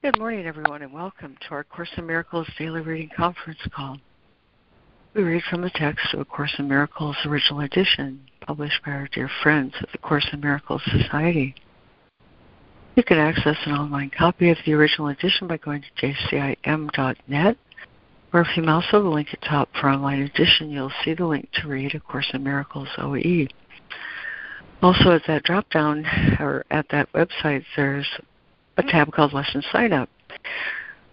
Good morning, everyone, and welcome to our Course in Miracles Daily Reading Conference Call. We read from the text of A Course in Miracles Original Edition, published by our dear friends at the Course in Miracles Society. You can access an online copy of the original edition by going to jcim.net, or if you mouse over the link at top for online edition, you'll see the link to read A Course in Miracles OE. Also, at that drop down, or at that website, there's a tab called Lesson Sign Up,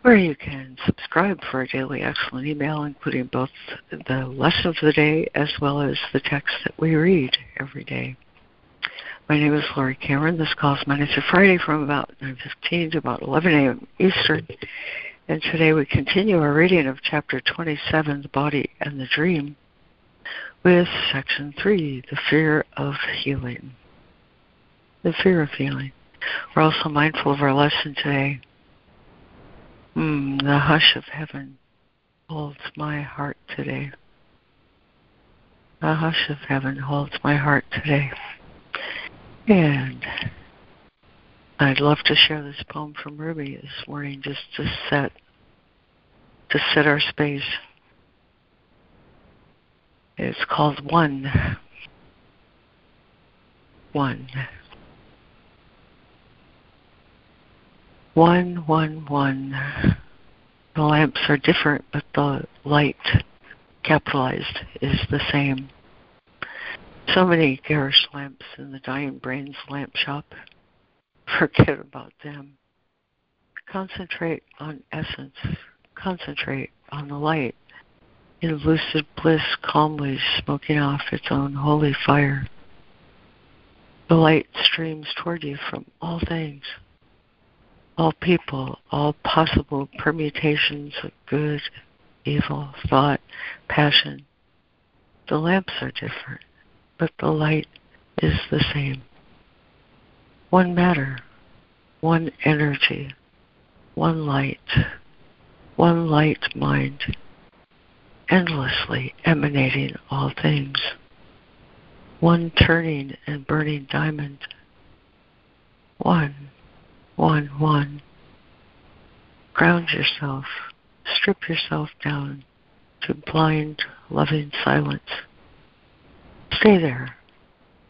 where you can subscribe for a daily excellent email, including both the lesson for the day as well as the text that we read every day. My name is Laurie Cameron. This call is Monday through Friday from about 9.15 to about 11 a.m. Eastern. And today we continue our reading of Chapter 27, The Body and the Dream, with Section 3, The Fear of Healing. The Fear of Healing. We're also mindful of our lesson today. Mm, the hush of heaven holds my heart today. The hush of heaven holds my heart today. And I'd love to share this poem from Ruby this morning just to set to set our space. It's called One. One. One, one, one. The lamps are different, but the light, capitalized, is the same. So many garish lamps in the dying brain's lamp shop. Forget about them. Concentrate on essence. Concentrate on the light. In lucid bliss, calmly smoking off its own holy fire. The light streams toward you from all things all people, all possible permutations of good, evil, thought, passion. The lamps are different, but the light is the same. One matter, one energy, one light, one light mind, endlessly emanating all things. One turning and burning diamond. One one, one. Ground yourself, strip yourself down to blind, loving silence. Stay there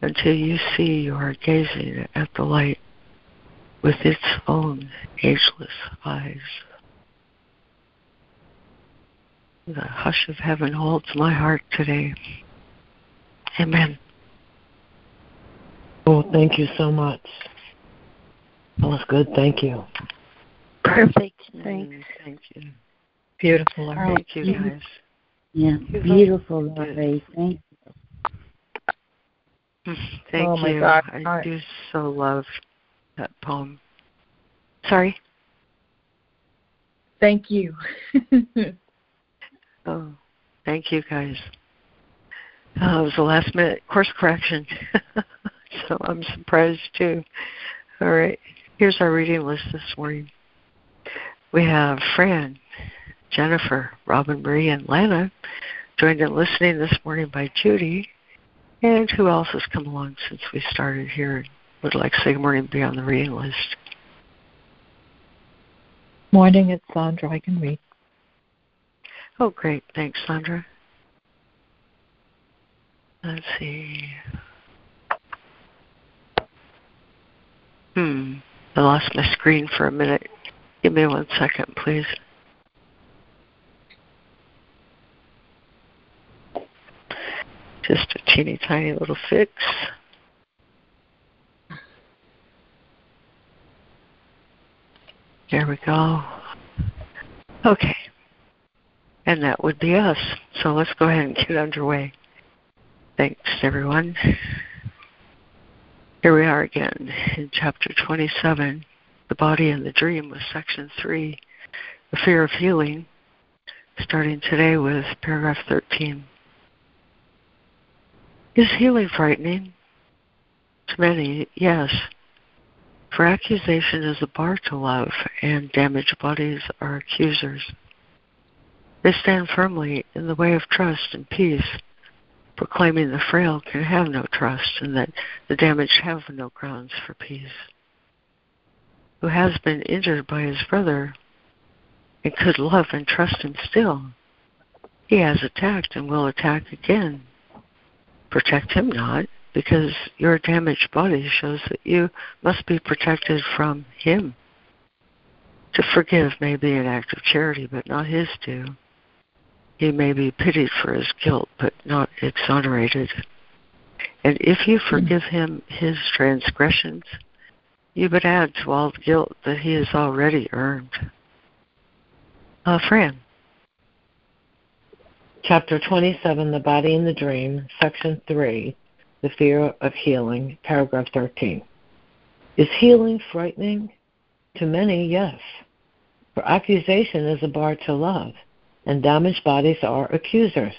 until you see you are gazing at the light with its own ageless eyes. The hush of heaven holds my heart today. Amen. Oh, thank you so much. That was good. Thank you. Perfect. Thanks. Mm, thank you. Beautiful. All right. Thank you, guys. Yeah, beautiful, Laurie. Thank you. Mm, Thank Oh, my you. God. I I- do so love that poem. Sorry. Thank you. Oh, thank you, guys. Oh, it was a last minute course correction, so I'm surprised too. All right, here's our reading list this morning. We have Fran, Jennifer, Robin Marie, and Lana joined in listening this morning by Judy. And who else has come along since we started here and would like to say good morning and be on the reading list? Morning, it's Sandra. I can read. Oh, great. Thanks, Sandra. Let's see. Hmm. I lost my screen for a minute. Give me one second, please. Just a teeny tiny little fix. There we go. Okay. And that would be us. So let's go ahead and get underway. Thanks, everyone. Here we are again in chapter 27, The Body and the Dream, with section 3, The Fear of Healing, starting today with paragraph 13. Is healing frightening? To many, yes. For accusation is a bar to love, and damaged bodies are accusers. They stand firmly in the way of trust and peace, proclaiming the frail can have no trust and that the damaged have no grounds for peace. who has been injured by his brother and could love and trust him still, he has attacked and will attack again. Protect him not, because your damaged body shows that you must be protected from him. To forgive may be an act of charity, but not his due. He may be pitied for his guilt, but not exonerated. And if you forgive him his transgressions, you but add to all the guilt that he has already earned. Uh, Fran. Chapter 27, The Body in the Dream, Section 3, The Fear of Healing, Paragraph 13. Is healing frightening? To many, yes. For accusation is a bar to love, and damaged bodies are accusers.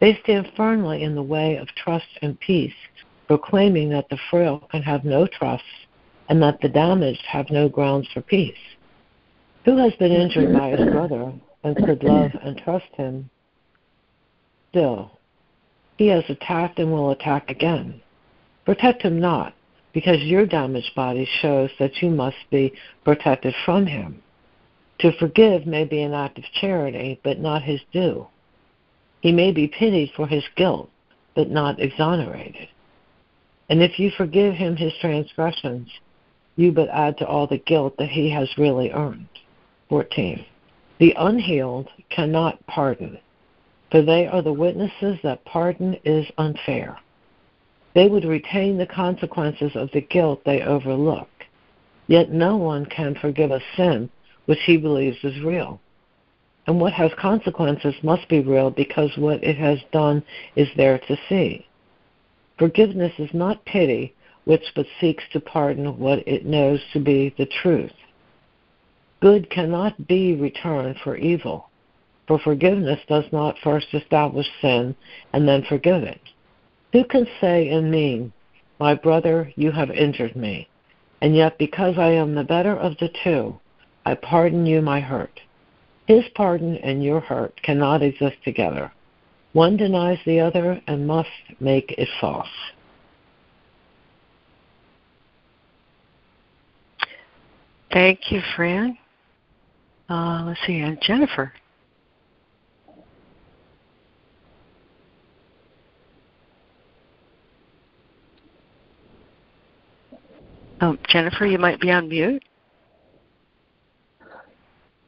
They stand firmly in the way of trust and peace, proclaiming that the frail can have no trust and that the damaged have no grounds for peace. Who has been injured by his brother and could love and trust him? Still, he has attacked and will attack again. Protect him not, because your damaged body shows that you must be protected from him. To forgive may be an act of charity, but not his due. He may be pitied for his guilt, but not exonerated. And if you forgive him his transgressions, you but add to all the guilt that he has really earned. 14. The unhealed cannot pardon, for they are the witnesses that pardon is unfair. They would retain the consequences of the guilt they overlook. Yet no one can forgive a sin which he believes is real. And what has consequences must be real because what it has done is there to see. Forgiveness is not pity, which but seeks to pardon what it knows to be the truth. Good cannot be returned for evil, for forgiveness does not first establish sin and then forgive it. Who can say and mean, My brother, you have injured me, and yet because I am the better of the two, I pardon you my hurt. His pardon and your hurt cannot exist together. One denies the other and must make it false. Thank you, Fran. Uh, let's see, and Jennifer. Oh, Jennifer, you might be on mute.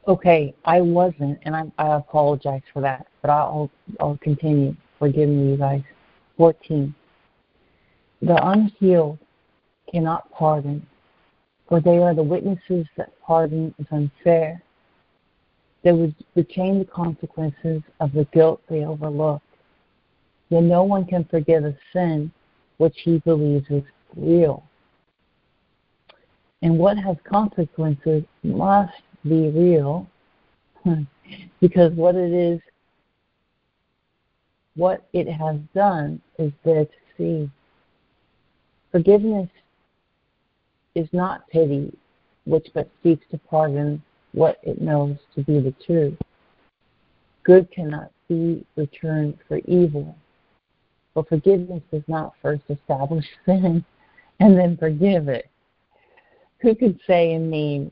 Okay, I wasn't, and I, I apologize for that, but I'll I'll continue. Forgive me, you guys. Fourteen. The unhealed cannot pardon, for they are the witnesses that pardon is unfair. They would retain the consequences of the guilt they overlook. Yet no one can forgive a sin which he believes is real. And what has consequences must be real because what it is, what it has done is there to see. Forgiveness is not pity, which but seeks to pardon what it knows to be the truth. Good cannot be returned for evil. but forgiveness does not first establish sin and then forgive it. Who could say and me,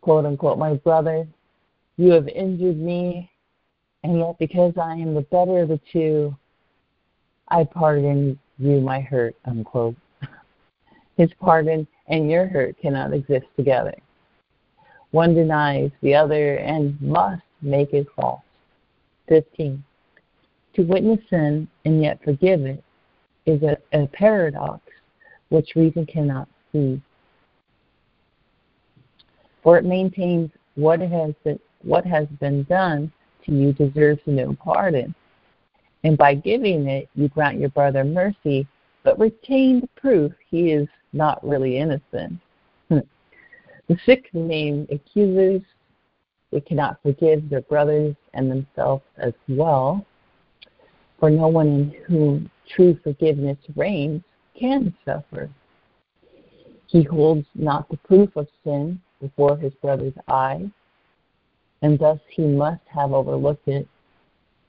quote unquote, my brother, you have injured me, and yet because I am the better of the two, I pardon you my hurt, unquote. His pardon and your hurt cannot exist together. One denies the other and must make it false. 15. To witness sin and yet forgive it is a, a paradox which reason cannot see. For it maintains what has been, what has been done to you deserves no pardon. And by giving it, you grant your brother mercy, but retain the proof he is not really innocent. Hmm. The sixth name accusers they cannot forgive their brothers and themselves as well. For no one in whom true forgiveness reigns can suffer. He holds not the proof of sin before his brother's eyes, and thus he must have overlooked it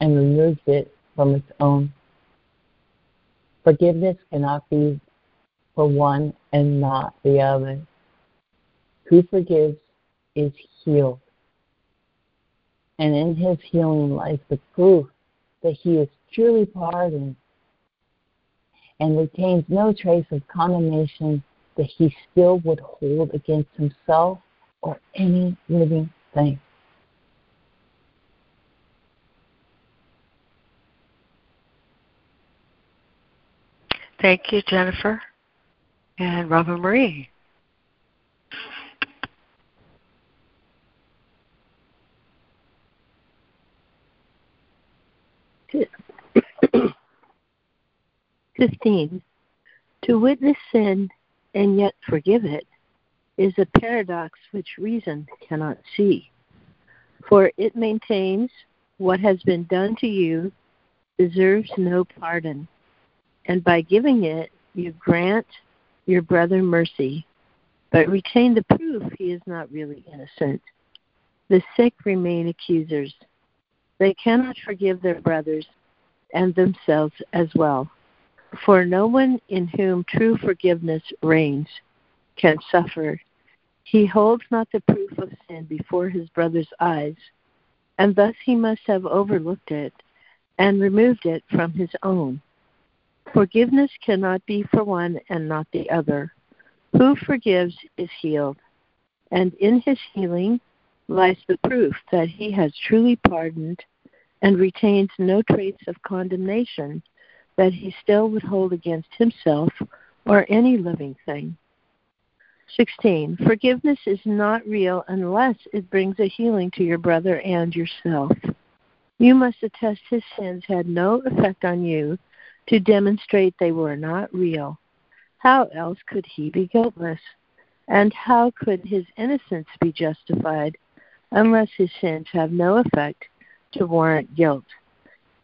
and removed it from its own. Forgiveness cannot be for one and not the other. Who forgives is healed. And in his healing lies the proof that he is truly pardoned and retains no trace of condemnation that he still would hold against himself or any living thing. Thank you, Jennifer. And Robin Marie. Fifteen. To witness sin and yet forgive it is a paradox which reason cannot see. For it maintains what has been done to you deserves no pardon and by giving it, you grant your brother mercy, but retain the proof he is not really innocent. The sick remain accusers. They cannot forgive their brothers and themselves as well. For no one in whom true forgiveness reigns can suffer. He holds not the proof of sin before his brother's eyes, and thus he must have overlooked it and removed it from his own. Forgiveness cannot be for one and not the other. Who forgives is healed, and in his healing lies the proof that he has truly pardoned and retains no trace of condemnation that he still would hold against himself or any living thing. 16. Forgiveness is not real unless it brings a healing to your brother and yourself. You must attest his sins had no effect on you to demonstrate they were not real. How else could he be guiltless? And how could his innocence be justified unless his sins have no effect to warrant guilt?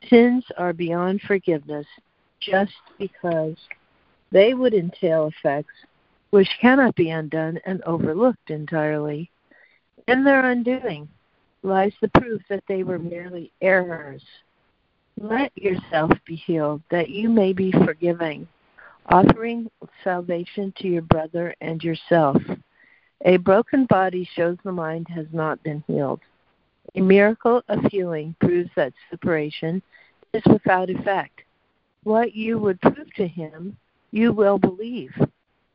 Sins are beyond forgiveness just because they would entail effects which cannot be undone and overlooked entirely. In their undoing lies the proof that they were merely errors let yourself be healed, that you may be forgiving, offering salvation to your brother and yourself. A broken body shows the mind has not been healed. A miracle of healing proves that separation is without effect. What you would prove to him, you will believe.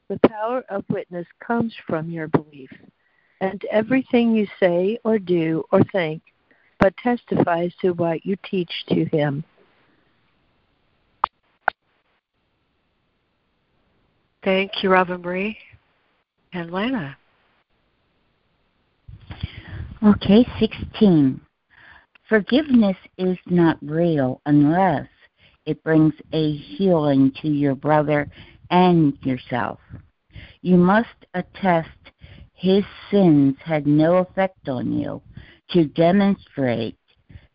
The power of witness comes from your belief, and everything you say or do or think but testifies to what you teach to him. Thank you, Robin Marie. And Lana. Okay, 16. Forgiveness is not real unless it brings a healing to your brother and yourself. You must attest his sins had no effect on you to demonstrate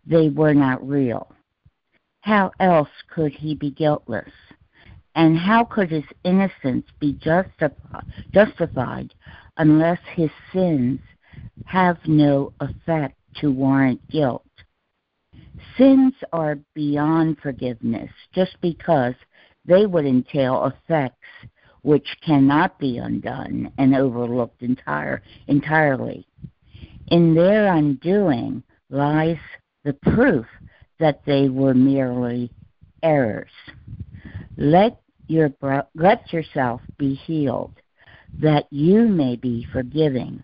they were not real. How else could he be guiltless? And how could his innocence be justified unless his sins have no effect to warrant guilt? Sins are beyond forgiveness just because they would entail effects which cannot be undone and overlooked entire, entirely. In their undoing lies the proof that they were merely errors. Let your let yourself be healed, that you may be forgiving,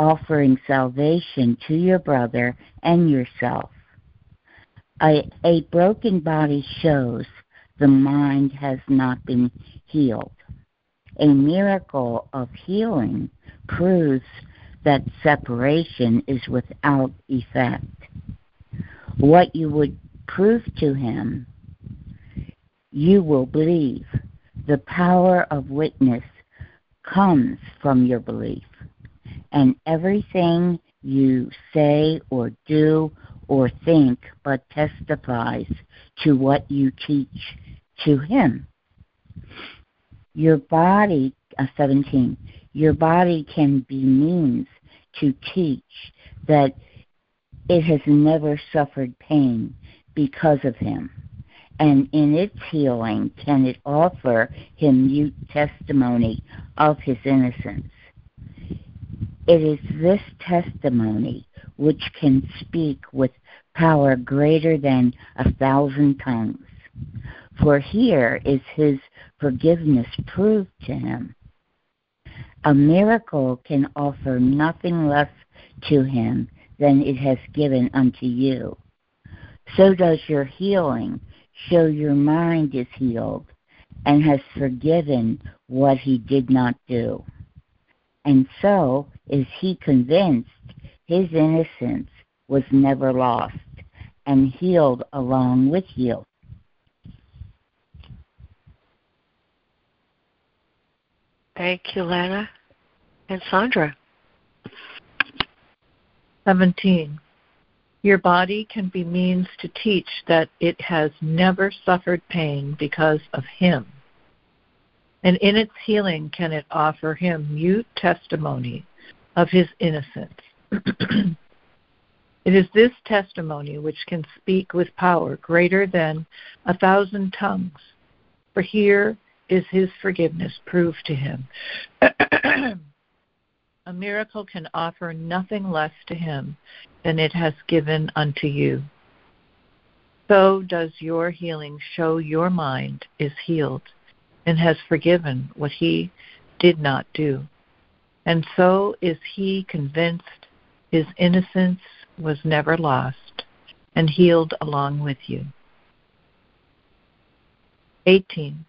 offering salvation to your brother and yourself. A, a broken body shows the mind has not been healed. A miracle of healing proves that separation is without effect. What you would prove to him, you will believe. The power of witness comes from your belief. And everything you say or do or think but testifies to what you teach to him. Your body, uh, 17, your body can be means to teach that it has never suffered pain because of him. And in its healing, can it offer him mute testimony of his innocence? It is this testimony which can speak with power greater than a thousand tongues. For here is his forgiveness proved to him. A miracle can offer nothing less to him than it has given unto you. So does your healing show your mind is healed and has forgiven what he did not do. And so is he convinced his innocence was never lost and healed along with you. Thank you, Lana. And Sandra. 17. Your body can be means to teach that it has never suffered pain because of Him. And in its healing, can it offer Him mute testimony of His innocence. it is this testimony which can speak with power greater than a thousand tongues. For here is His forgiveness proved to Him. a miracle can offer nothing less to him than it has given unto you. So does your healing show your mind is healed and has forgiven what he did not do. And so is he convinced his innocence was never lost and healed along with you. 18.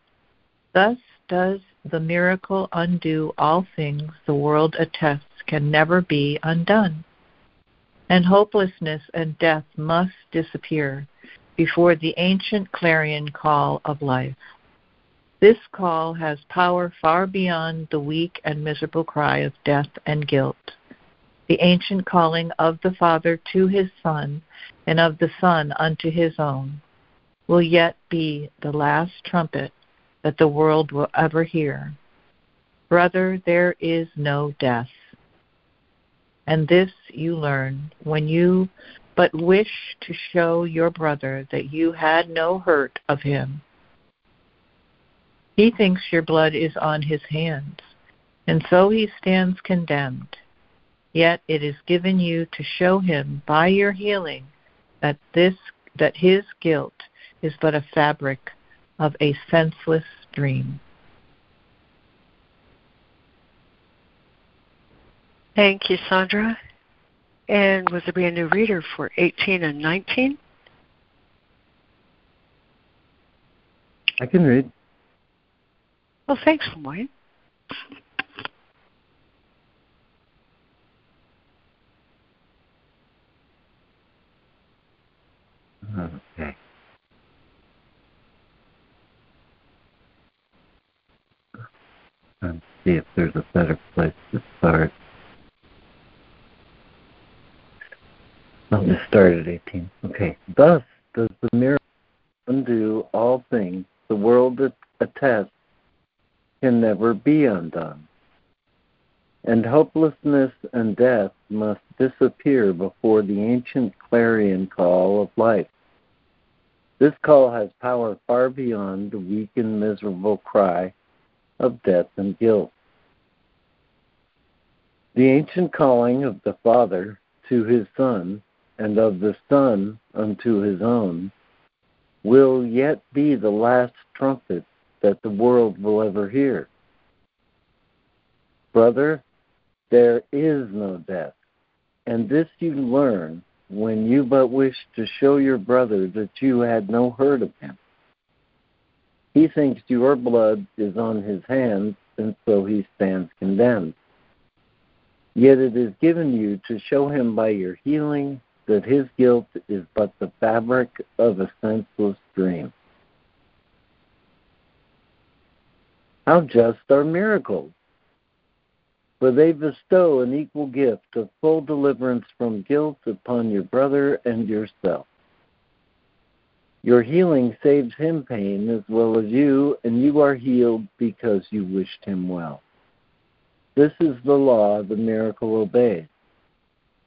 Thus does the miracle undo all things the world attests can never be undone. And hopelessness and death must disappear before the ancient clarion call of life. This call has power far beyond the weak and miserable cry of death and guilt. The ancient calling of the Father to his Son and of the Son unto his own will yet be the last trumpet that the world will ever hear. Brother, there is no death. And this you learn when you but wish to show your brother that you had no hurt of him. He thinks your blood is on his hands, and so he stands condemned. Yet it is given you to show him by your healing that this that his guilt is but a fabric of a senseless dream. Thank you, Sandra. And would there be a new reader for 18 and 19? I can read. Well, thanks, Lemoyne. Okay. And see if there's a better place to start. I'll just start at 18. Okay. Thus does the miracle undo all things the world attests can never be undone. And hopelessness and death must disappear before the ancient clarion call of life. This call has power far beyond the weak and miserable cry of death and guilt. The ancient calling of the Father to his Son and of the Son unto his own will yet be the last trumpet that the world will ever hear. Brother, there is no death, and this you learn when you but wish to show your brother that you had no hurt of him. He thinks your blood is on his hands, and so he stands condemned. Yet it is given you to show him by your healing that his guilt is but the fabric of a senseless dream. How just are miracles! For they bestow an equal gift of full deliverance from guilt upon your brother and yourself. Your healing saves him pain as well as you, and you are healed because you wished him well. This is the law the miracle obeys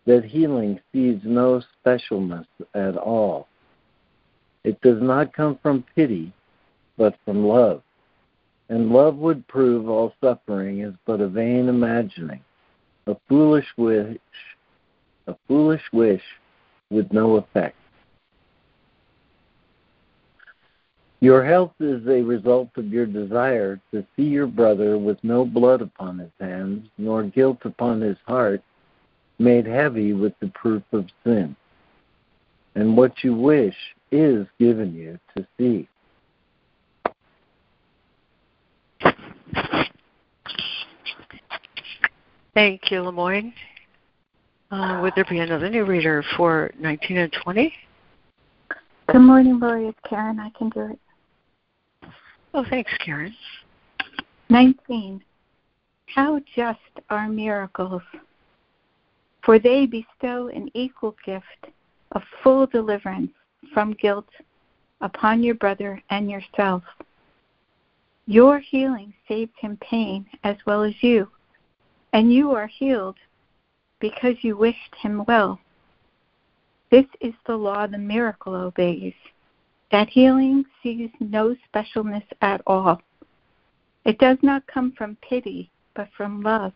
that healing sees no specialness at all. It does not come from pity, but from love. And love would prove all suffering is but a vain imagining. a foolish wish, a foolish wish with no effect. Your health is a result of your desire to see your brother with no blood upon his hands, nor guilt upon his heart, made heavy with the proof of sin. And what you wish is given you to see. Thank you, Lemoyne. Uh, would there be another new reader for 19 and 20? Good morning, Laurie. It's Karen. I can do it. Oh, thanks, Karen. 19. How just are miracles, for they bestow an equal gift of full deliverance from guilt upon your brother and yourself. Your healing saved him pain as well as you, and you are healed because you wished him well. This is the law the miracle obeys. That healing sees no specialness at all. It does not come from pity, but from love.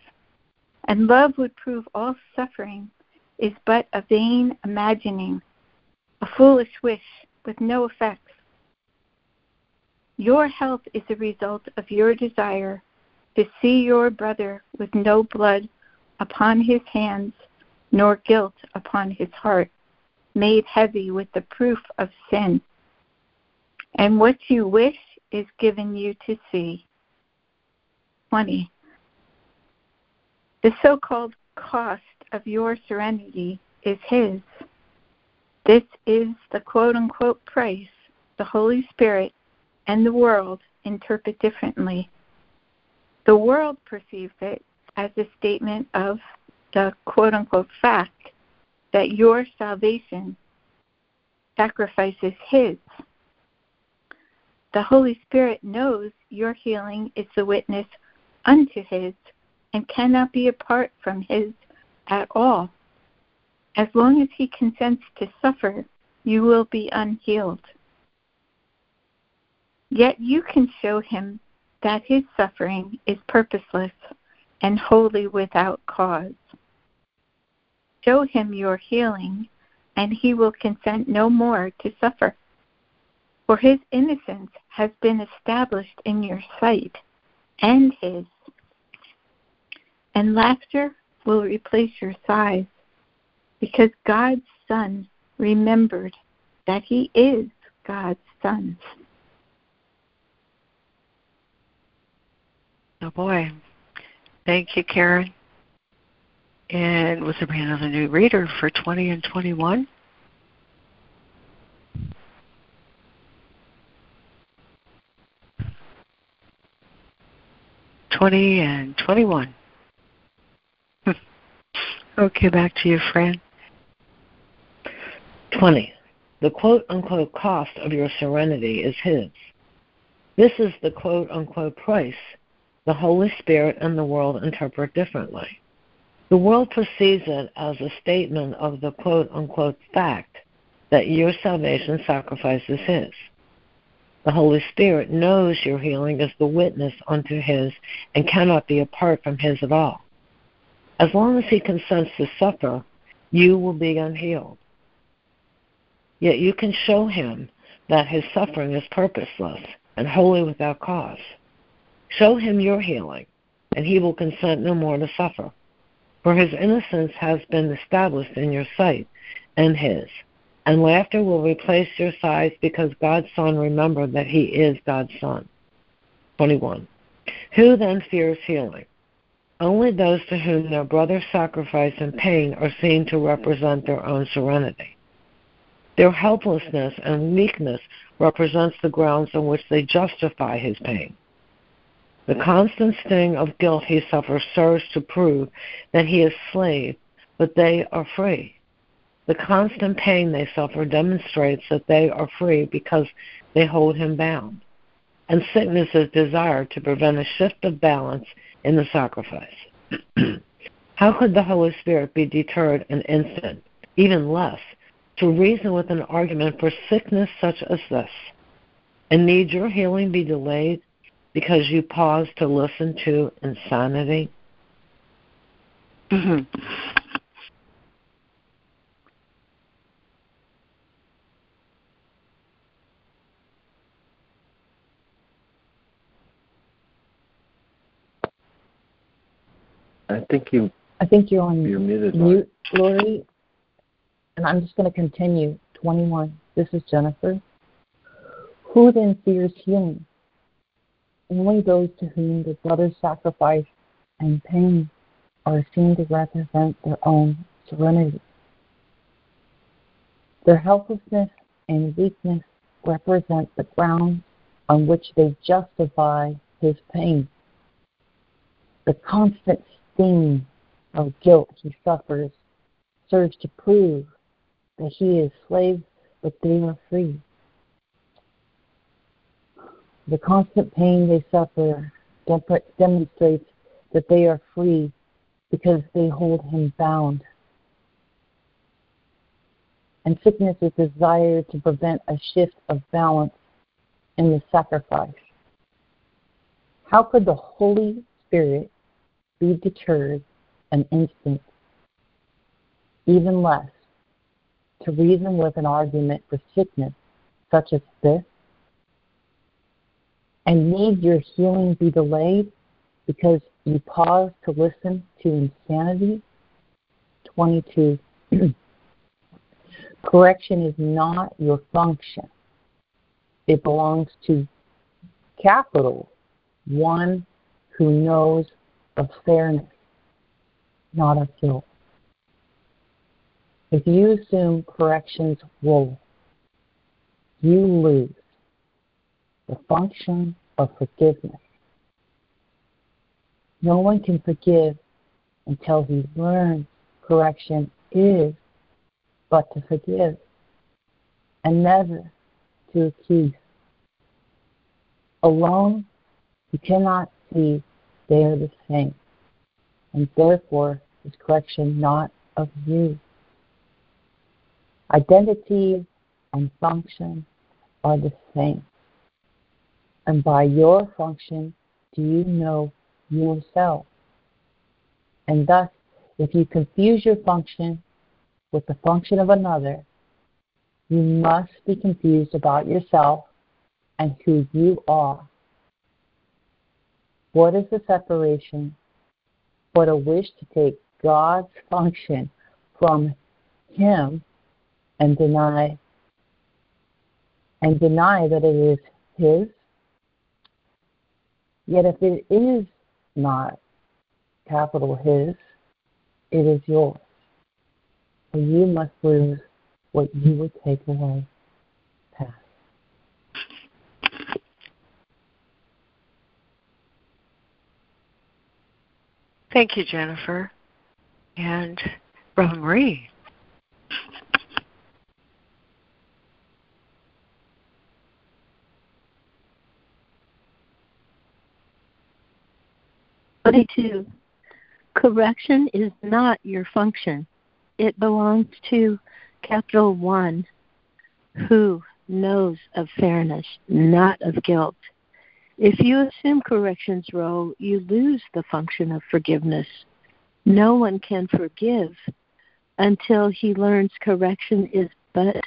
And love would prove all suffering is but a vain imagining, a foolish wish with no effects. Your health is a result of your desire to see your brother with no blood upon his hands, nor guilt upon his heart, made heavy with the proof of sin and what you wish is given you to see. 20. The so called cost of your serenity is His. This is the quote unquote price the Holy Spirit and the world interpret differently. The world perceives it as a statement of the quote unquote fact that your salvation sacrifices His. The Holy Spirit knows your healing is the witness unto His and cannot be apart from His at all. As long as He consents to suffer, you will be unhealed. Yet you can show Him that His suffering is purposeless and wholly without cause. Show Him your healing, and He will consent no more to suffer for his innocence has been established in your sight and his. And laughter will replace your sighs, because God's Son remembered that he is God's Son. Oh boy. Thank you, Karen. And was there another new reader for 20 and 21? 20 and 21. okay, back to you, Fran. 20. The quote unquote cost of your serenity is His. This is the quote unquote price the Holy Spirit and the world interpret differently. The world perceives it as a statement of the quote unquote fact that your salvation sacrifices His. The Holy Spirit knows your healing is the witness unto His and cannot be apart from His at all. As long as He consents to suffer, you will be unhealed. Yet you can show Him that His suffering is purposeless and wholly without cause. Show Him your healing, and He will consent no more to suffer. For His innocence has been established in your sight and His and laughter will replace your sighs because God's Son remembered that He is God's Son. 21. Who then fears healing? Only those to whom their brother's sacrifice and pain are seen to represent their own serenity. Their helplessness and weakness represents the grounds on which they justify his pain. The constant sting of guilt he suffers serves to prove that he is slave, but they are free. The constant pain they suffer demonstrates that they are free because they hold him bound. And sickness is desired to prevent a shift of balance in the sacrifice. How could the Holy Spirit be deterred an instant, even less, to reason with an argument for sickness such as this? And need your healing be delayed because you pause to listen to insanity? Mm-hmm. I think you. I think you're on you're muted, mute, Laurie. And I'm just going to continue. 21. This is Jennifer. Who then fears healing? Only those to whom the brother's sacrifice and pain are seen to represent their own serenity. Their helplessness and weakness represent the ground on which they justify his pain. The constant sting of guilt he suffers serves to prove that he is slave, but they are free. The constant pain they suffer demonstrates that they are free because they hold him bound. And sickness is desired to prevent a shift of balance in the sacrifice. How could the Holy Spirit be deterred an instant, even less, to reason with an argument for sickness such as this? And need your healing be delayed because you pause to listen to insanity? 22. Correction is not your function. It belongs to capital, one who knows of fairness, not of guilt. If you assume correction's role, you lose the function of forgiveness. No one can forgive until he learns correction is but to forgive and never to accuse. Alone, you cannot see they are the same, and therefore is correction not of you. Identity and function are the same. And by your function, do you know yourself? And thus, if you confuse your function with the function of another, you must be confused about yourself and who you are. What is the separation but a wish to take God's function from Him and deny and deny that it is His? Yet if it is not capital His, it is yours. For you must lose what you would take away. Pass. Thank you, Jennifer. And Robin Marie. Twenty-two. Correction is not your function it belongs to capital one who knows of fairness, not of guilt. If you assume correction's role, you lose the function of forgiveness. No one can forgive until he learns correction is but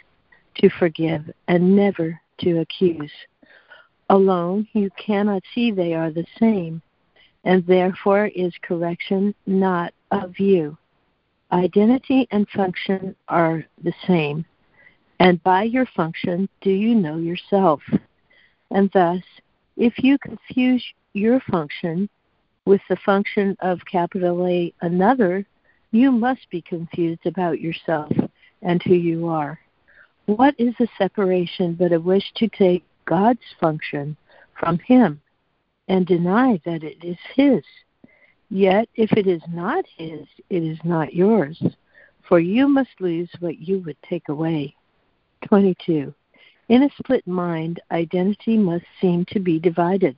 to forgive and never to accuse. Alone, you cannot see they are the same, and therefore is correction not of you. Identity and function are the same. And by your function, do you know yourself? And thus, if you confuse your function with the function of capital A another, you must be confused about yourself and who you are. What is a separation but a wish to take God's function from Him and deny that it is His? Yet, if it is not his, it is not yours, for you must lose what you would take away. 22. In a split mind, identity must seem to be divided,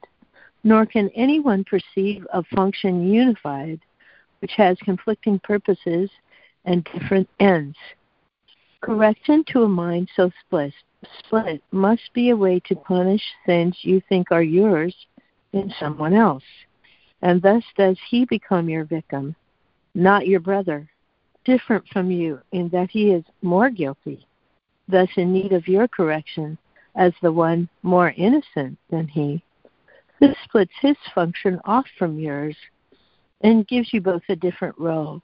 nor can anyone perceive a function unified, which has conflicting purposes and different ends. Correction to a mind so split, split must be a way to punish sins you think are yours in someone else and thus does he become your victim. not your brother, different from you in that he is more guilty, thus in need of your correction as the one more innocent than he. This splits his function off from yours and gives you both a different role.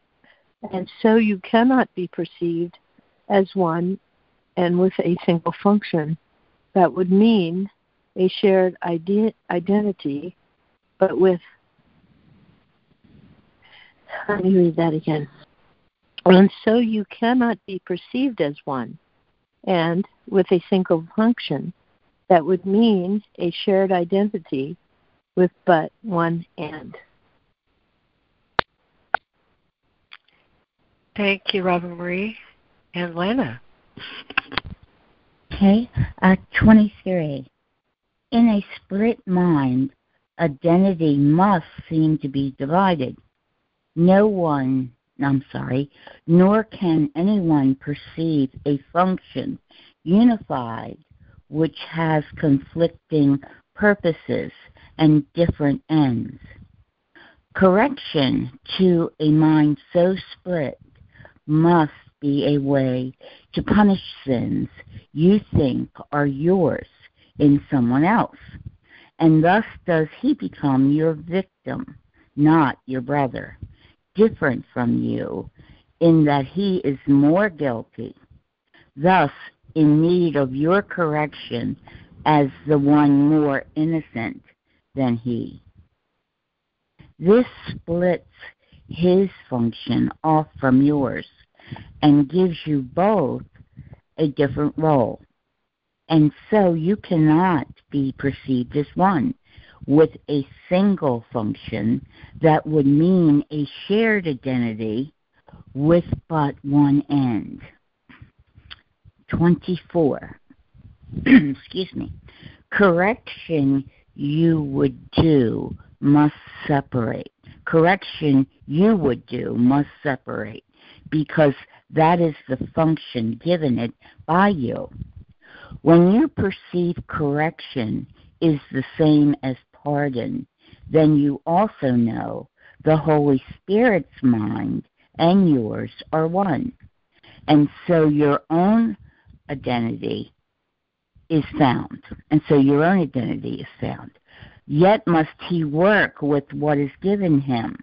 And so you cannot be perceived as one and with a single function. That would mean a shared ide- identity, but with. Let me read that again. And so you cannot be perceived as one and with a single function. That would mean a shared identity with but one end. Thank you, Robin Marie and Lana. Okay, uh, 23. In a split mind, identity must seem to be divided. No one, I'm sorry, nor can anyone perceive a function unified which has conflicting purposes and different ends. Correction to a mind so split must be a way to punish sins you think are yours in someone else. And thus does he become your victim, not your brother, different from you in that he is more guilty, thus in need of your correction as the one more innocent than he. This splits his function off from yours and gives you both a different role. And so you cannot be perceived as one with a single function that would mean a shared identity with but one end. 24. Excuse me. Correction you would do must separate. Correction you would do must separate because that is the function given it by you. When you perceive correction is the same as pardon, then you also know the Holy Spirit's mind and yours are one. And so your own identity is found. And so your own identity is found. Yet must he work with what is given him,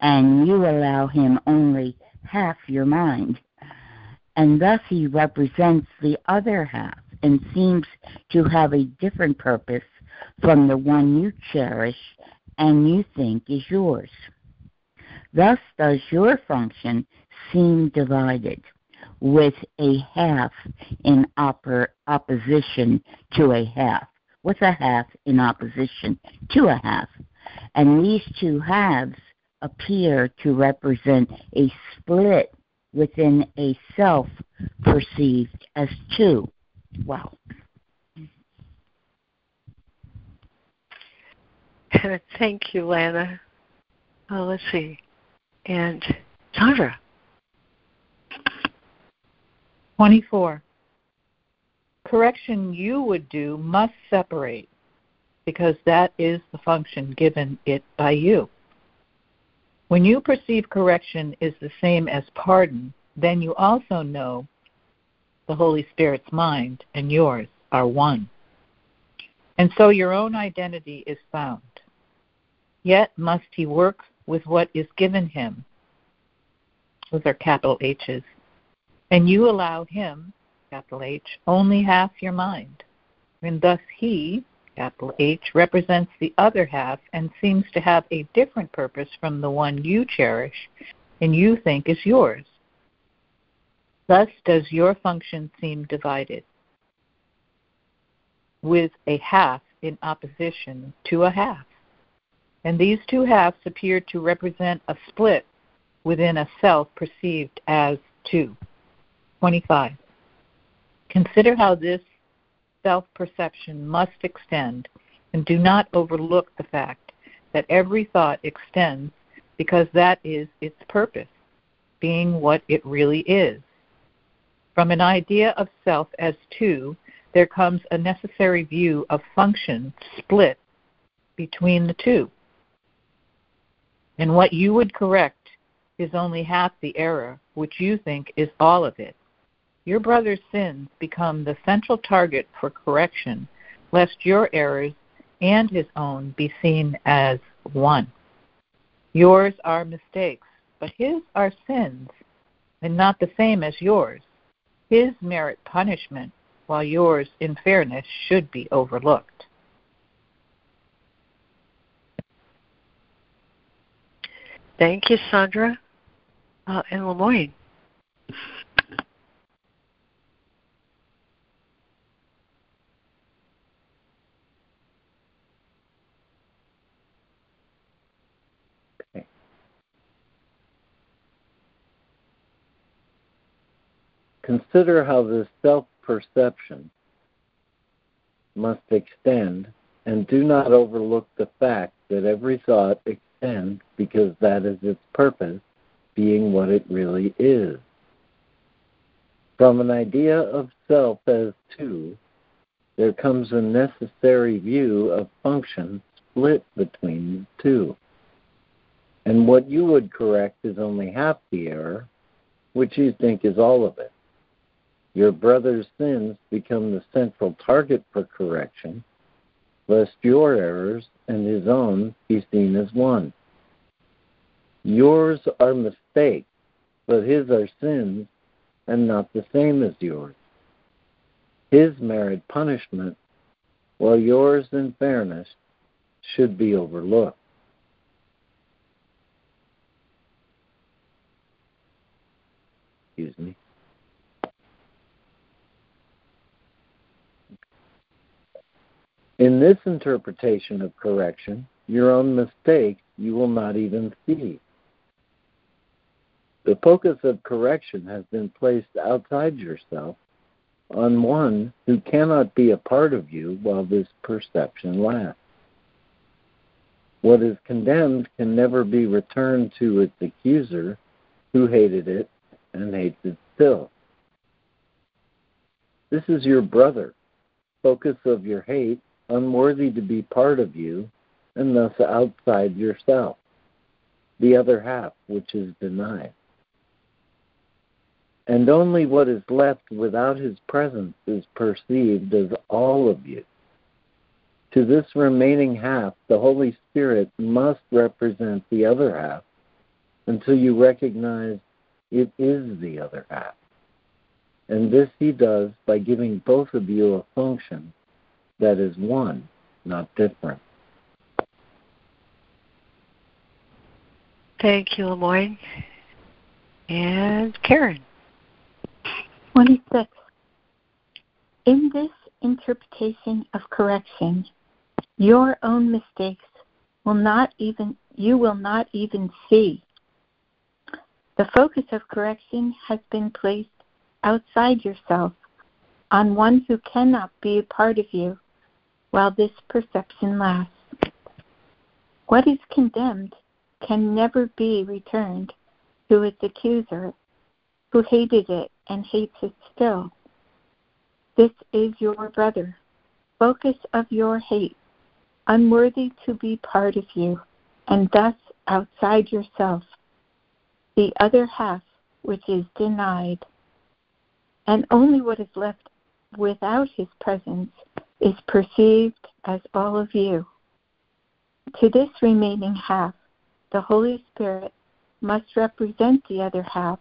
and you allow him only half your mind. And thus he represents the other half and seems to have a different purpose from the one you cherish and you think is yours. Thus does your function seem divided, with a half in oppor- opposition to a half, with a half in opposition to a half. And these two halves appear to represent a split within a self perceived as two. Wow. Thank you, Lana. Oh, let's see. And Sandra. 24. Correction you would do must separate because that is the function given it by you. When you perceive correction is the same as pardon, then you also know the Holy Spirit's mind and yours are one. And so your own identity is found. Yet must he work with what is given him. Those are capital H's. And you allow him, capital H, only half your mind. And thus he, capital H, represents the other half and seems to have a different purpose from the one you cherish and you think is yours. Thus does your function seem divided, with a half in opposition to a half. And these two halves appear to represent a split within a self perceived as two. 25. Consider how this self perception must extend, and do not overlook the fact that every thought extends because that is its purpose, being what it really is. From an idea of self as two, there comes a necessary view of function split between the two. And what you would correct is only half the error, which you think is all of it. Your brother's sins become the central target for correction, lest your errors and his own be seen as one. Yours are mistakes, but his are sins, and not the same as yours. His merit punishment, while yours, in fairness, should be overlooked. Thank you, Sandra. Uh, and Lemoyne. Consider how this self perception must extend, and do not overlook the fact that every thought extends because that is its purpose, being what it really is. From an idea of self as two, there comes a necessary view of function split between the two. And what you would correct is only half the error, which you think is all of it. Your brother's sins become the central target for correction, lest your errors and his own be seen as one. Yours are mistakes, but his are sins and not the same as yours. His merit punishment, while yours in fairness should be overlooked. Excuse me. In this interpretation of correction, your own mistake you will not even see. The focus of correction has been placed outside yourself on one who cannot be a part of you while this perception lasts. What is condemned can never be returned to its accuser who hated it and hates it still. This is your brother, focus of your hate unworthy to be part of you, and thus outside yourself, the other half which is denied. And only what is left without his presence is perceived as all of you. To this remaining half, the Holy Spirit must represent the other half until you recognize it is the other half. And this he does by giving both of you a function that is one, not different. Thank you, Lemoyne. And Karen. 26. In this interpretation of correction, your own mistakes will not even you will not even see. The focus of correction has been placed outside yourself on one who cannot be a part of you while this perception lasts. What is condemned can never be returned to its accuser, who hated it and hates it still. This is your brother, focus of your hate, unworthy to be part of you, and thus outside yourself, the other half which is denied. And only what is left without his presence is perceived as all of you. To this remaining half, the Holy Spirit must represent the other half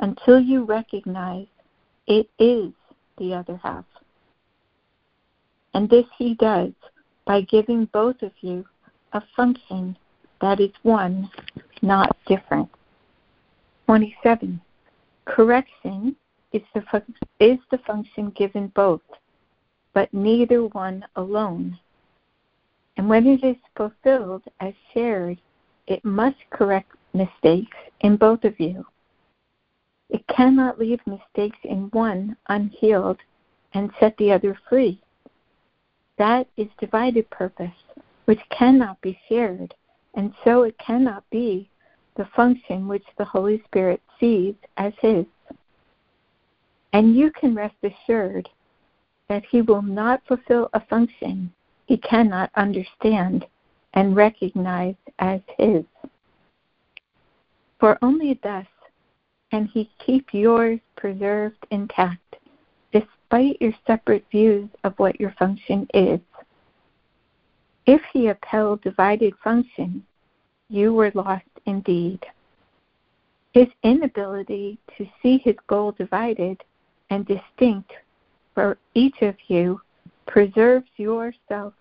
until you recognize it is the other half. And this he does by giving both of you a function that is one, not different. 27. Correction is the, fun- is the function given both but neither one alone. And when it is fulfilled as shared, it must correct mistakes in both of you. It cannot leave mistakes in one unhealed and set the other free. That is divided purpose, which cannot be shared, and so it cannot be the function which the Holy Spirit sees as His. And you can rest assured that he will not fulfill a function he cannot understand and recognize as his. For only thus can he keep yours preserved intact, despite your separate views of what your function is. If he upheld divided function, you were lost indeed. His inability to see his goal divided and distinct for each of you preserves yourself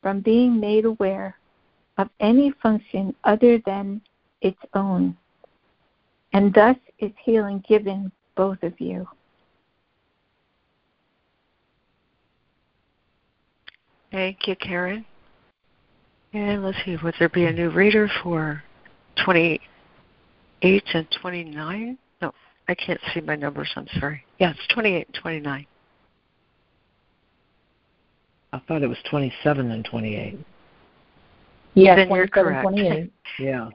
from being made aware of any function other than its own. And thus is healing given both of you. Thank you, Karen. And let's see, would there be a new reader for 28 and 29? No, I can't see my numbers. I'm sorry. Yeah, it's 28 and 29. I thought it was 27 and 28. Yeah, then you're correct. 28. Yeah.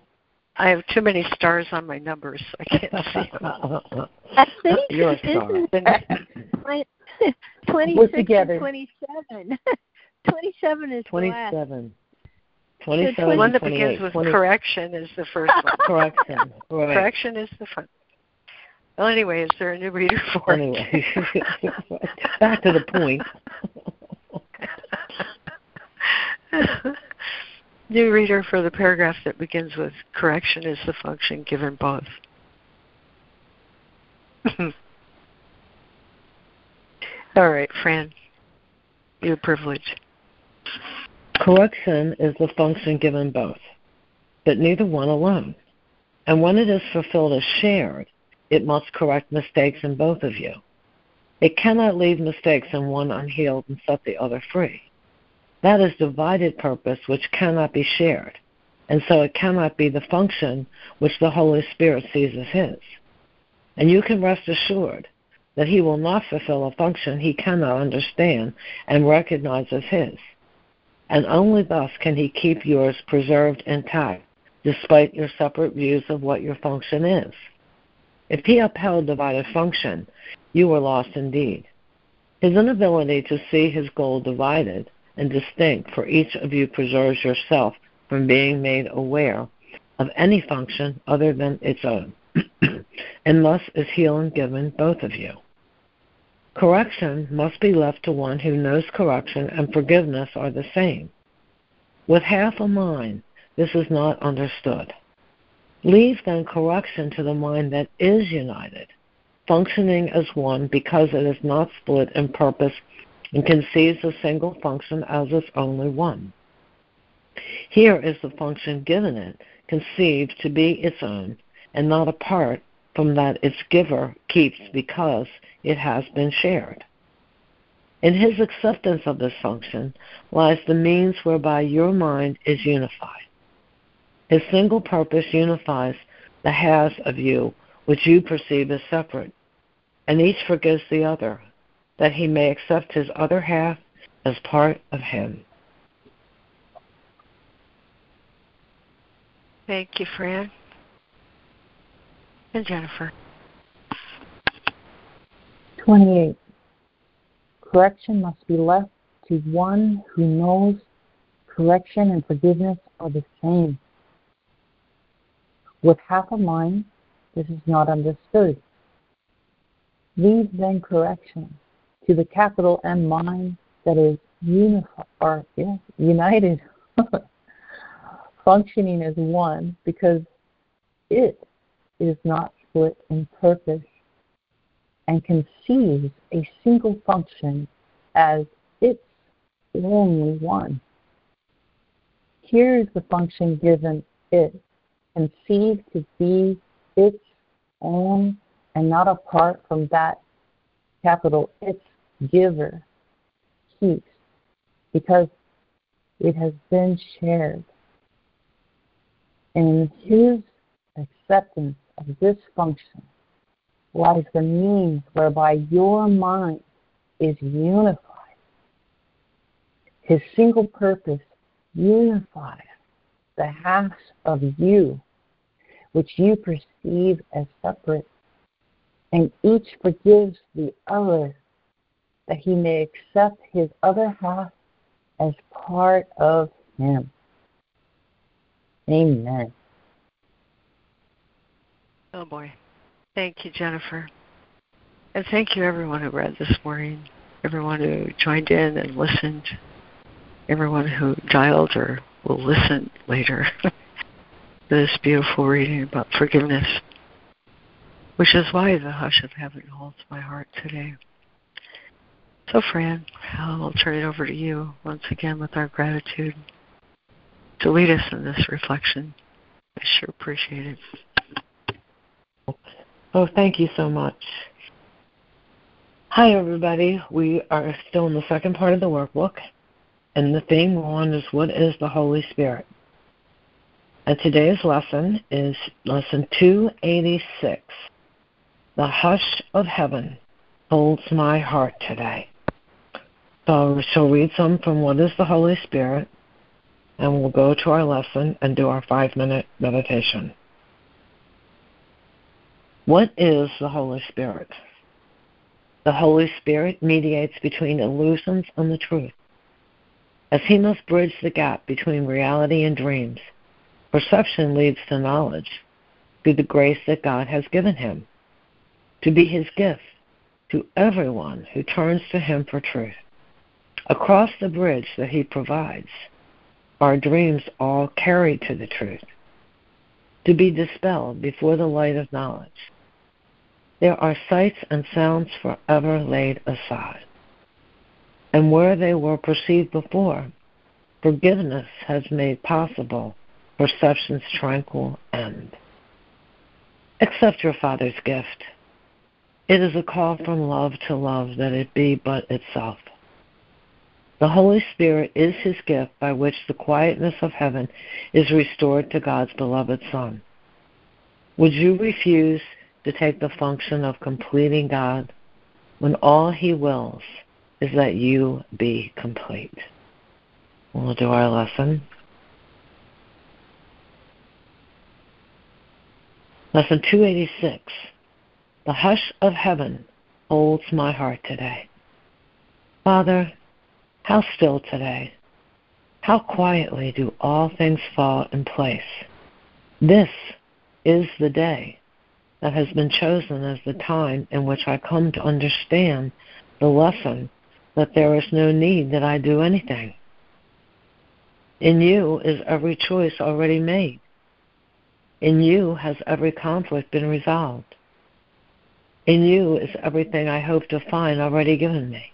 I have too many stars on my numbers. I can't see them. I think You're a star. 26 We're together. and 27. 27 is the last. 27. The 27 one that begins with 20 correction is the first one. Correction. Right. Correction is the front. Well, anyway, is there a new reader for it? Anyway, back to the point. New reader for the paragraph that begins with correction is the function given both. All right, Fran, your privilege. Correction is the function given both, but neither one alone. And when it is fulfilled as shared, it must correct mistakes in both of you. It cannot leave mistakes in one unhealed and set the other free. That is divided purpose which cannot be shared, and so it cannot be the function which the Holy Spirit sees as His. And you can rest assured that He will not fulfill a function He cannot understand and recognize as His. And only thus can He keep yours preserved intact, despite your separate views of what your function is. If He upheld divided function, you were lost indeed. His inability to see His goal divided and distinct for each of you preserves yourself from being made aware of any function other than its own, and thus is healing given both of you. Correction must be left to one who knows correction and forgiveness are the same. With half a mind, this is not understood. Leave then correction to the mind that is united, functioning as one because it is not split in purpose and conceives a single function as its only one. Here is the function given it, conceived to be its own, and not apart from that its giver keeps because it has been shared. In his acceptance of this function lies the means whereby your mind is unified. His single purpose unifies the halves of you which you perceive as separate, and each forgives the other, that he may accept his other half as part of him. Thank you, Fran. And Jennifer. 28. Correction must be left to one who knows correction and forgiveness are the same. With half a mind, this is not understood. Leave then correction to the capital M mind that is unified or united, functioning as one because it is not split in purpose and conceives a single function as its only one. Here is the function given it, conceived to be its own and not apart from that capital its giver keeps because it has been shared. And his acceptance of this function lies the means whereby your mind is unified. His single purpose unifies the halves of you which you perceive as separate, and each forgives the other that he may accept his other half as part of him. Amen. Oh boy. Thank you, Jennifer. And thank you everyone who read this morning, everyone who joined in and listened, everyone who dialed or will listen later to this beautiful reading about forgiveness, which is why the hush of heaven holds my heart today. So, Fran, I'll turn it over to you once again with our gratitude to lead us in this reflection. I sure appreciate it. Oh, thank you so much. Hi, everybody. We are still in the second part of the workbook, and the theme one is What is the Holy Spirit? And today's lesson is lesson 286 The Hush of Heaven Holds My Heart Today. Um, so she'll read some from What is the Holy Spirit, and we'll go to our lesson and do our five minute meditation. What is the Holy Spirit? The Holy Spirit mediates between illusions and the truth. As he must bridge the gap between reality and dreams, perception leads to knowledge through the grace that God has given him, to be his gift to everyone who turns to him for truth. Across the bridge that he provides, our dreams all carried to the truth, to be dispelled before the light of knowledge. There are sights and sounds forever laid aside. And where they were perceived before, forgiveness has made possible perception's tranquil end. Accept your Father's gift. It is a call from love to love that it be but itself. The Holy Spirit is his gift by which the quietness of heaven is restored to God's beloved Son. Would you refuse to take the function of completing God when all he wills is that you be complete? We'll do our lesson. Lesson 286 The hush of heaven holds my heart today. Father, how still today. How quietly do all things fall in place. This is the day that has been chosen as the time in which I come to understand the lesson that there is no need that I do anything. In you is every choice already made. In you has every conflict been resolved. In you is everything I hope to find already given me.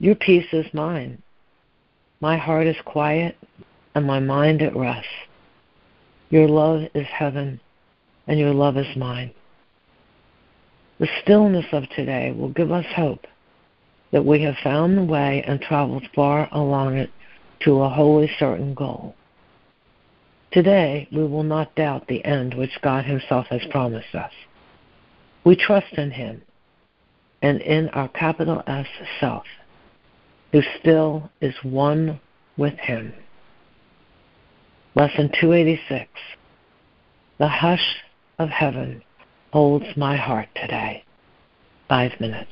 Your peace is mine. My heart is quiet and my mind at rest. Your love is heaven and your love is mine. The stillness of today will give us hope that we have found the way and traveled far along it to a wholly certain goal. Today, we will not doubt the end which God Himself has promised us. We trust in Him and in our capital S self who still is one with him. Lesson 286 The hush of heaven holds my heart today. Five minutes.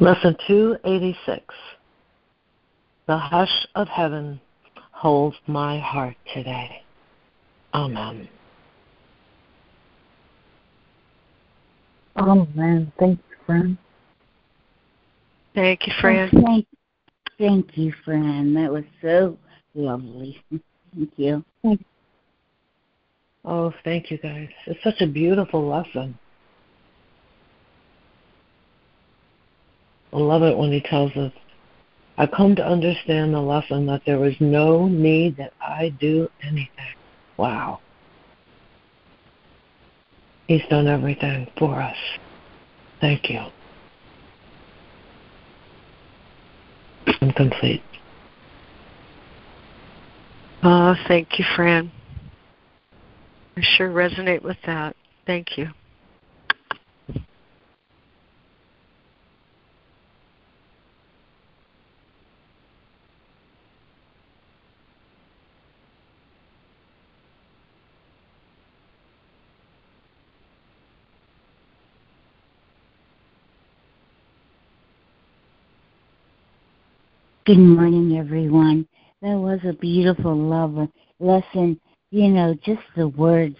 Lesson 286 The hush of heaven holds my heart today. Amen. Amen. Thank you, friend. Thank you, Fran. Oh, thank, thank you, Fran. That was so lovely. Thank you. Oh, thank you guys. It's such a beautiful lesson. I love it when he tells us, I come to understand the lesson that there is no need that I do anything. Wow. He's done everything for us. Thank you. I'm complete. Oh, thank you, Fran. I sure resonate with that. Thank you. Good morning, everyone. That was a beautiful love lesson. You know, just the words,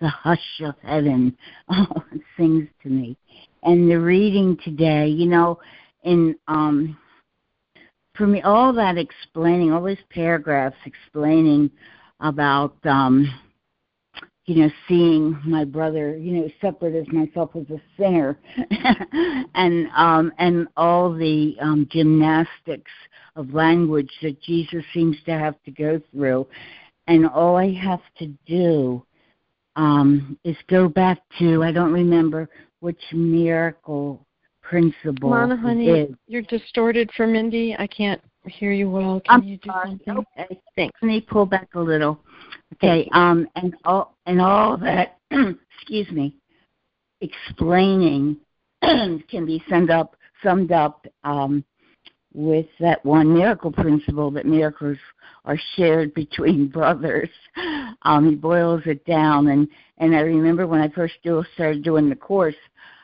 the hush of heaven, oh, sings to me. And the reading today, you know, in um, for me, all that explaining, all these paragraphs explaining about, um, you know, seeing my brother, you know, separate as myself as a sinner, and um, and all the um, gymnastics of language that Jesus seems to have to go through. And all I have to do um, is go back to, I don't remember which miracle principle Lana, honey, is. you're distorted for Mindy. I can't hear you well. Can I'm you do sorry. something? Okay. Thanks. Let me pull back a little. Okay, um, and all and all that, excuse me, explaining can be summed up summed up um, with that one miracle principle that miracles are shared between brothers. Um, he boils it down, and and I remember when I first do, started doing the course,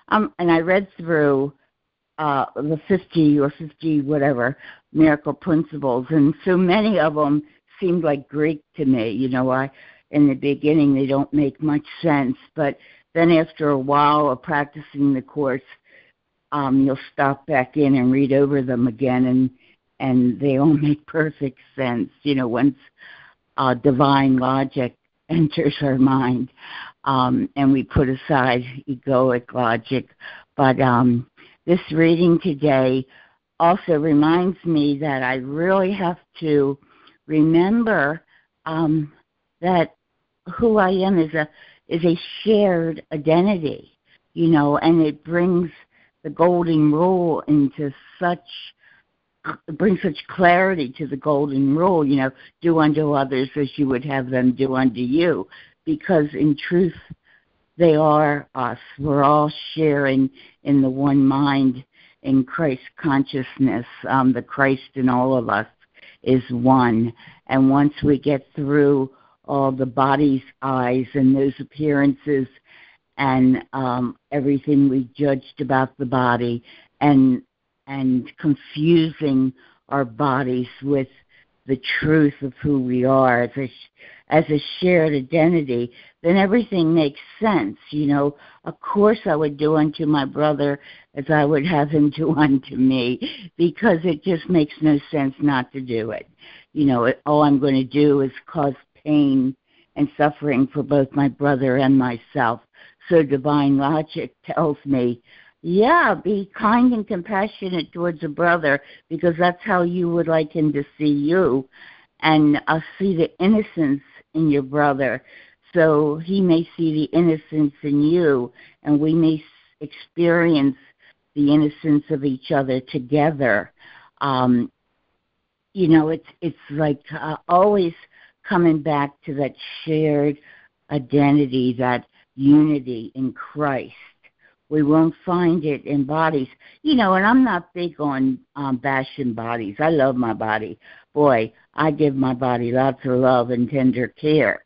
um, and I read through uh, the 50 or 50 whatever miracle principles, and so many of them seemed like Greek to me. You know, I in the beginning they don't make much sense, but then after a while of practicing the course, um, you'll stop back in and read over them again, and and they all make perfect sense. You know, once uh, divine logic enters our mind, um, and we put aside egoic logic. But um, this reading today also reminds me that I really have to remember um, that who I am is a is a shared identity, you know, and it brings the golden rule into such bring such clarity to the golden rule, you know, do unto others as you would have them do unto you, because in truth they are us. We're all sharing in the one mind in Christ consciousness. Um, the Christ in all of us is one. And once we get through all the body's eyes and those appearances and um, everything we judged about the body and and confusing our bodies with the truth of who we are as a, as a shared identity, then everything makes sense. You know, of course I would do unto my brother as I would have him do unto me, because it just makes no sense not to do it. You know, it, all I'm going to do is cause pain and suffering for both my brother and myself. So divine logic tells me, yeah, be kind and compassionate towards a brother because that's how you would like him to see you. And I'll see the innocence in your brother. So he may see the innocence in you, and we may experience the innocence of each other together. Um, you know, it's it's like uh, always coming back to that shared identity, that unity in Christ. We won't find it in bodies. You know, and I'm not big on um, bashing bodies. I love my body. Boy, I give my body lots of love and tender care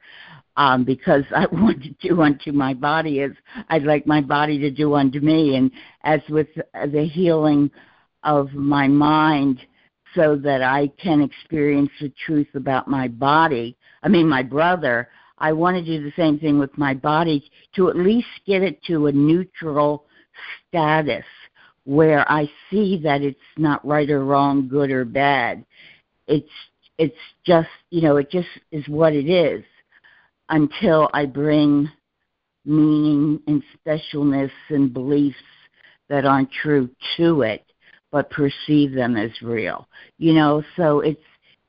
um, because I want to do unto my body as I'd like my body to do unto me. And as with the healing of my mind so that I can experience the truth about my body. I mean, my brother. I want to do the same thing with my body to at least get it to a neutral status where I see that it's not right or wrong, good or bad. It's it's just you know it just is what it is until I bring meaning and specialness and beliefs that aren't true to it, but perceive them as real. You know, so it's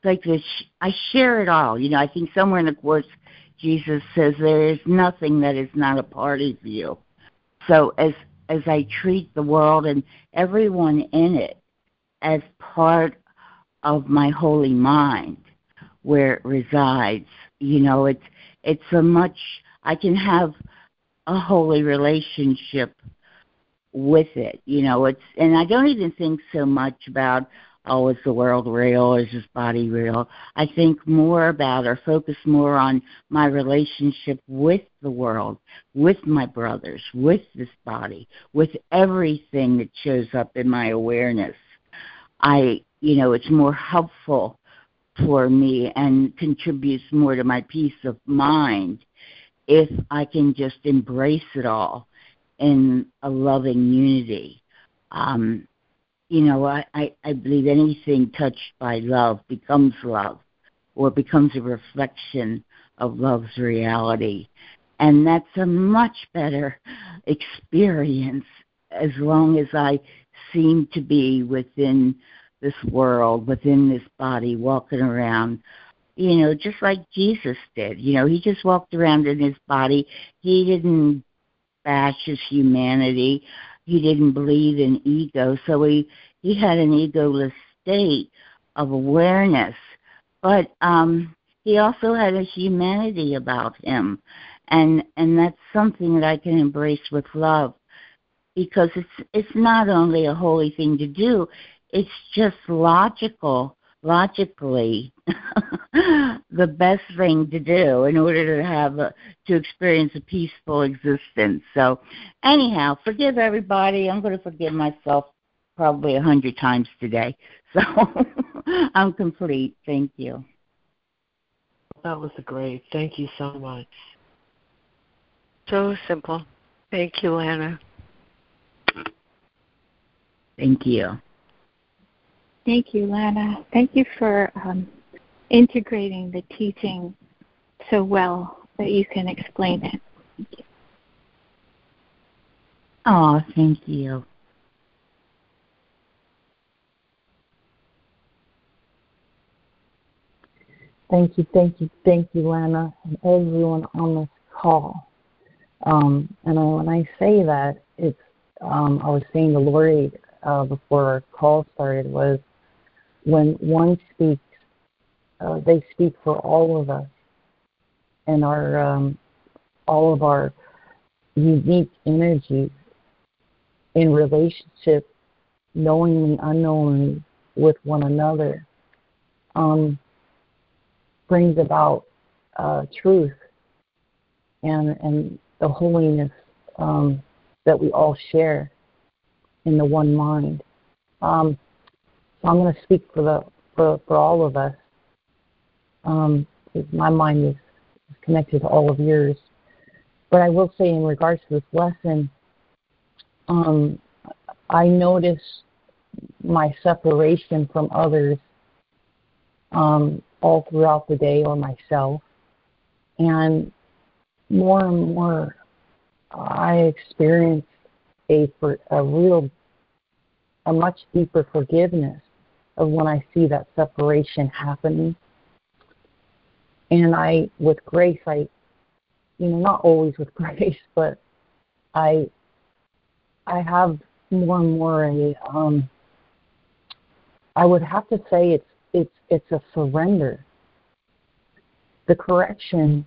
like this. I share it all. You know, I think somewhere in the course Jesus says there is nothing that is not a part of you. So as as I treat the world and everyone in it as part of my holy mind where it resides, you know, it's it's a much I can have a holy relationship with it. You know, it's and I don't even think so much about oh, is the world real? Is this body real? I think more about or focus more on my relationship with the world, with my brothers, with this body, with everything that shows up in my awareness. I, you know, it's more helpful for me and contributes more to my peace of mind if I can just embrace it all in a loving unity. Um, you know, I, I, I believe anything touched by love becomes love or becomes a reflection of love's reality. And that's a much better experience as long as I seem to be within this world, within this body, walking around, you know, just like Jesus did. You know, he just walked around in his body. He didn't bash his humanity he didn't believe in ego, so he he had an egoless state of awareness, but um, he also had a humanity about him, and and that's something that I can embrace with love, because it's it's not only a holy thing to do, it's just logical logically the best thing to do in order to have a, to experience a peaceful existence. So, anyhow, forgive everybody. I'm going to forgive myself probably a hundred times today. So I'm complete. Thank you. That was great. Thank you so much. So simple. Thank you, Lana. Thank you. Thank you, Lana. Thank you for um, integrating the teaching so well that you can explain it. Thank you. Oh, thank you. Thank you, thank you, thank you, Lana, and everyone on this call. Um, and I, when I say that, it's um, I was saying to Laurie uh, before our call started was when one speaks, uh, they speak for all of us and our um, all of our unique energies in relationship, knowingly, unknowingly, with one another, um, brings about uh, truth and and the holiness um, that we all share in the one mind. Um, I'm going to speak for the for, for all of us. Um, my mind is, connected to all of yours. But I will say, in regards to this lesson, um, I notice my separation from others um, all throughout the day or myself. And more and more, I experience a, a real, a much deeper forgiveness of when I see that separation happening. And I, with grace, I, you know, not always with grace, but I, I have more and more a, um, I would have to say it's it's it's a surrender. The correction,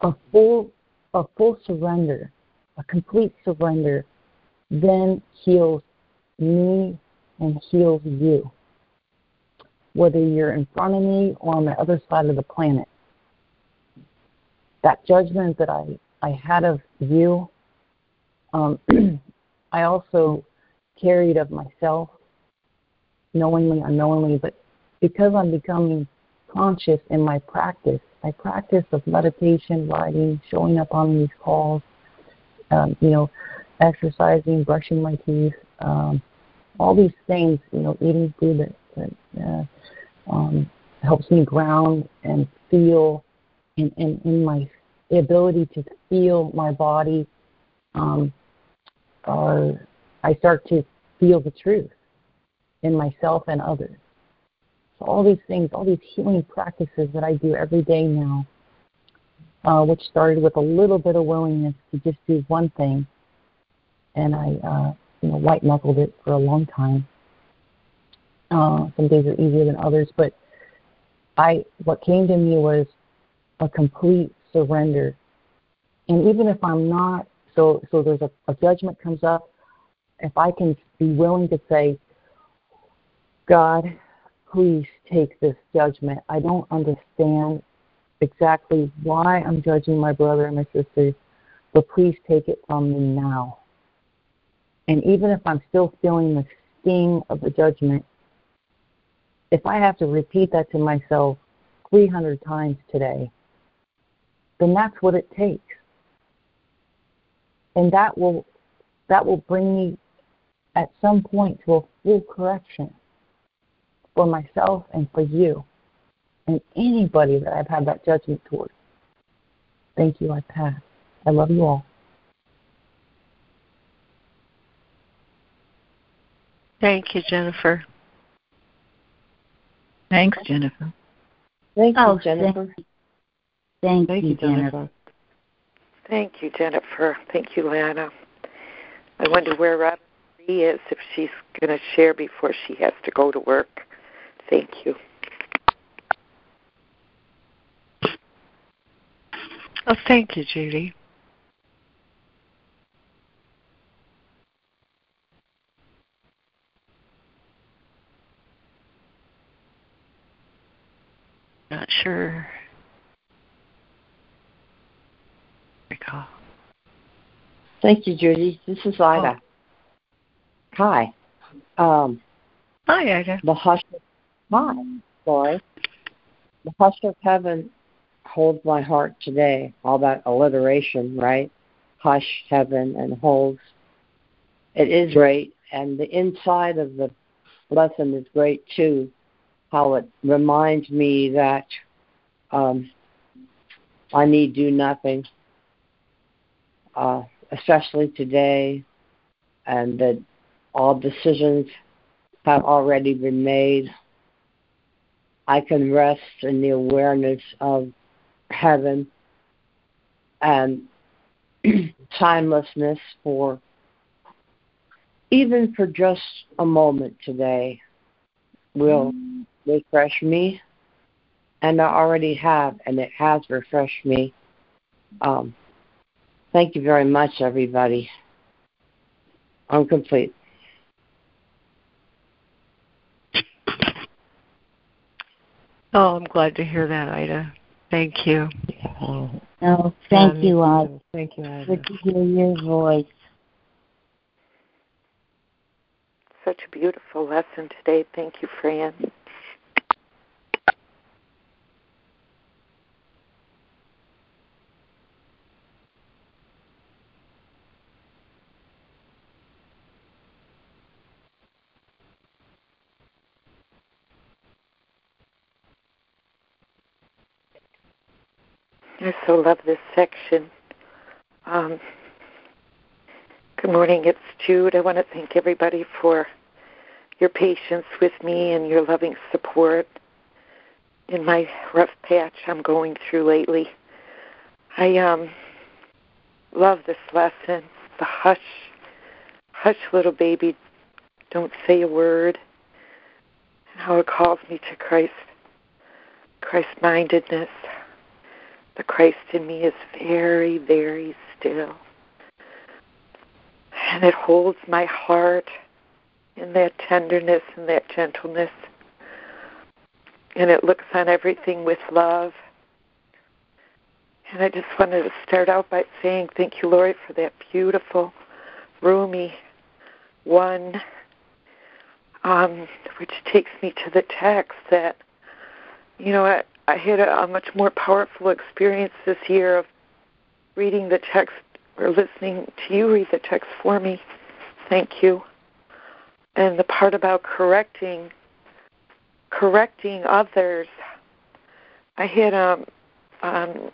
a full a full surrender, a complete surrender, then heals me and heals you, whether you're in front of me or on the other side of the planet. That judgment that I, I had of you, um, I also carried of myself knowingly, unknowingly, but because I'm becoming conscious in my practice, my practice of meditation, writing, showing up on these calls, um, you know, exercising, brushing my teeth, um, all these things, you know, eating food that, that uh, um, helps me ground and feel in, in, in my ability to feel my body um, uh, I start to feel the truth in myself and others. So all these things, all these healing practices that I do every day now, uh, which started with a little bit of willingness to just do one thing, and I, uh, you know, white knuckled it for a long time. Uh, some days are easier than others, but I, what came to me was a complete surrender. And even if I'm not, so so there's a, a judgment comes up, if I can be willing to say, God, please take this judgment. I don't understand exactly why I'm judging my brother and my sister, but please take it from me now. And even if I'm still feeling the sting of the judgment, if I have to repeat that to myself 300 times today, then that's what it takes. And that will that will bring me at some point to a full correction for myself and for you and anybody that I've had that judgment towards. Thank you, I pass. I love you all. Thank you, Jennifer. Thanks, Jennifer. Thank you, Oh, Jennifer. Thank, Thank you, you, Jennifer. Thank you, Jennifer. Thank you, Lana. I wonder where Rob is if she's going to share before she has to go to work. Thank you. Oh, thank you, Judy. Not sure. Go. Thank you, Judy. This is Ida. Hi. Um, Hi, Ida. the hush. Hi, Laurie. The hush of heaven holds my heart today. All that alliteration, right? Hush, heaven, and holds. It is great, and the inside of the lesson is great too. How it reminds me that um, I need do nothing, uh, especially today, and that all decisions have already been made. I can rest in the awareness of heaven and timelessness for even for just a moment today will refresh me and I already have and it has refreshed me. Um, thank you very much everybody. I'm complete. Oh, I'm glad to hear that, Ida. Thank you. Oh, thank Yeah, you, Ida. Thank you, Ida. Good to hear your voice. Such a beautiful lesson today. Thank you, Fran. I so love this section. Um, good morning, it's Jude. I want to thank everybody for your patience with me and your loving support in my rough patch I'm going through lately. I um love this lesson. The hush, hush, little baby, don't say a word. And how it calls me to Christ, Christ mindedness. The Christ in me is very, very still. And it holds my heart in that tenderness and that gentleness. And it looks on everything with love. And I just wanted to start out by saying thank you, Laurie, for that beautiful, Rumi one. um, which takes me to the text that, you know, I, had a, a much more powerful experience this year of reading the text or listening to you read the text for me. Thank you. And the part about correcting, correcting others. I had um, um,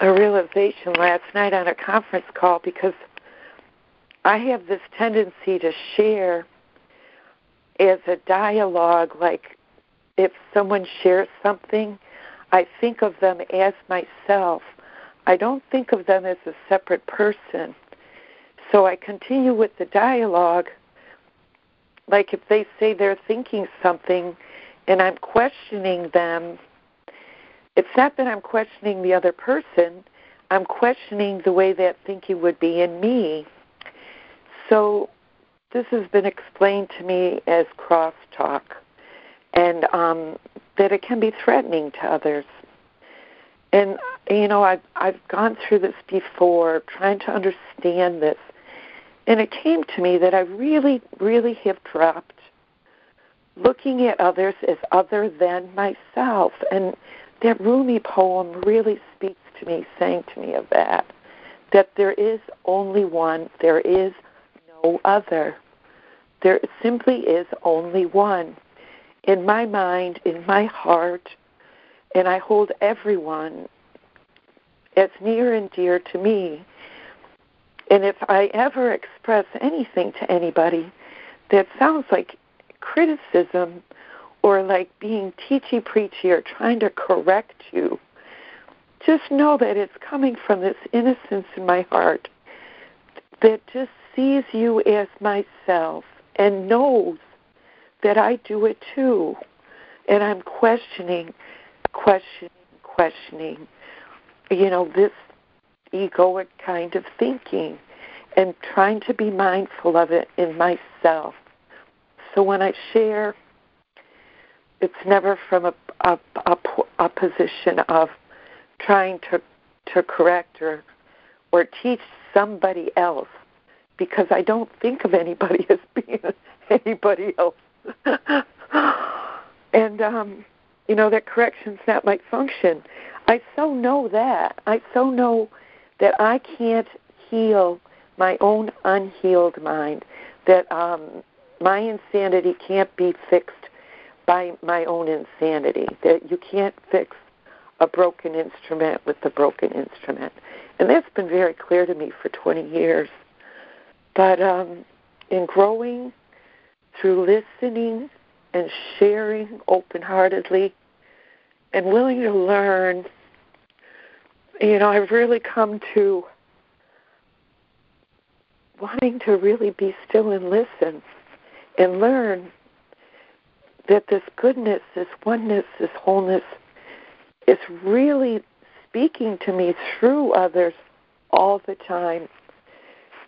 a realization last night on a conference call because I have this tendency to share as a dialogue, like if someone shares something, I think of them as myself. I don't think of them as a separate person. So I continue with the dialogue. Like if they say they're thinking something and I'm questioning them, it's not that I'm questioning the other person, I'm questioning the way that thinking would be in me. So this has been explained to me as crosstalk, and um, that it can be threatening to others. And you know, I've I've gone through this before, trying to understand this, and it came to me that I really, really have dropped looking at others as other than myself. And that Rumi poem really speaks to me, saying to me of that, that there is only one, there is no other. There simply is only one. In my mind, in my heart, and I hold everyone as near and dear to me. And if I ever express anything to anybody that sounds like criticism or like being teachy preachy or trying to correct you, just know that it's coming from this innocence in my heart that just sees you as myself and knows that I do it too. And I'm questioning, questioning, questioning, you know, this egoic kind of thinking and trying to be mindful of it in myself. So when I share, it's never from a, a, a, a position of trying to, to correct or, or teach somebody else because I don't think of anybody as being anybody else. and um, you know that correction's not my function. I so know that. I so know that I can't heal my own unhealed mind. That um, my insanity can't be fixed by my own insanity. That you can't fix a broken instrument with the broken instrument. And that's been very clear to me for 20 years. But um, in growing through listening and sharing open heartedly and willing to learn, you know, I've really come to wanting to really be still and listen and learn that this goodness, this oneness, this wholeness is really speaking to me through others all the time.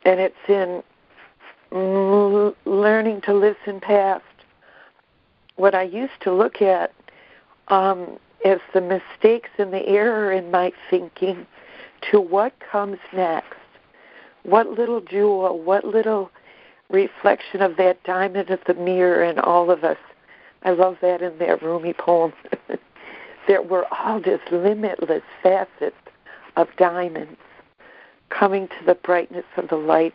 And it's in learning to listen past what I used to look at um, as the mistakes and the error in my thinking to what comes next. What little jewel, what little reflection of that diamond of the mirror in all of us. I love that in that Rumi poem. that we're all just limitless facets of diamonds coming to the brightness of the light,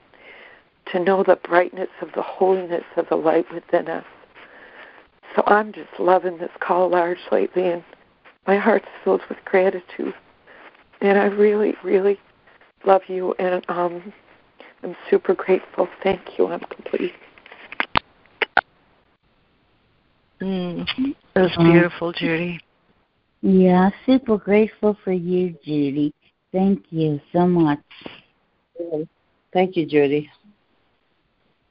to know the brightness of the holiness of the light within us. So I'm just loving this call large lately, and my heart's filled with gratitude. And I really, really love you, and um, I'm super grateful. Thank you. I'm complete. Mm, that was beautiful, Judy. Yeah, super grateful for you, Judy. Thank you so much. Thank you, Judy.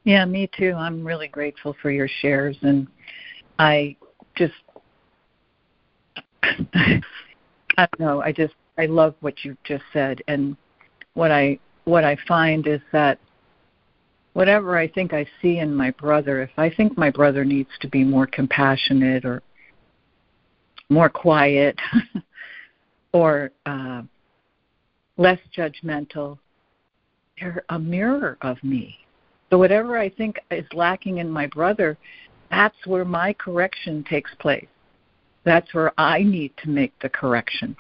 Yeah, me too. I'm really grateful for your shares, and I just, I don't know. I just, I love what you just said, and what I what I find is that whatever I think I see in my brother, if I think my brother needs to be more compassionate or more quiet or uh, less judgmental, they're a mirror of me. So whatever I think is lacking in my brother, that's where my correction takes place. That's where I need to make the correction.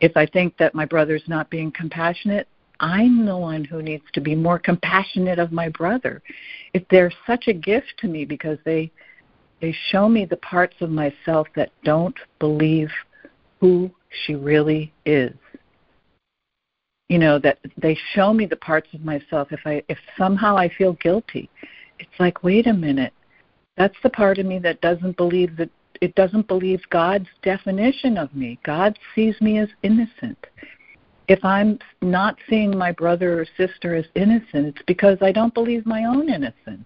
If I think that my brother's not being compassionate, I'm the one who needs to be more compassionate of my brother. If they're such a gift to me because they they show me the parts of myself that don't believe who she really is. You know, that they show me the parts of myself if I if somehow I feel guilty. It's like, wait a minute. That's the part of me that doesn't believe that it doesn't believe God's definition of me. God sees me as innocent. If I'm not seeing my brother or sister as innocent, it's because I don't believe my own innocence.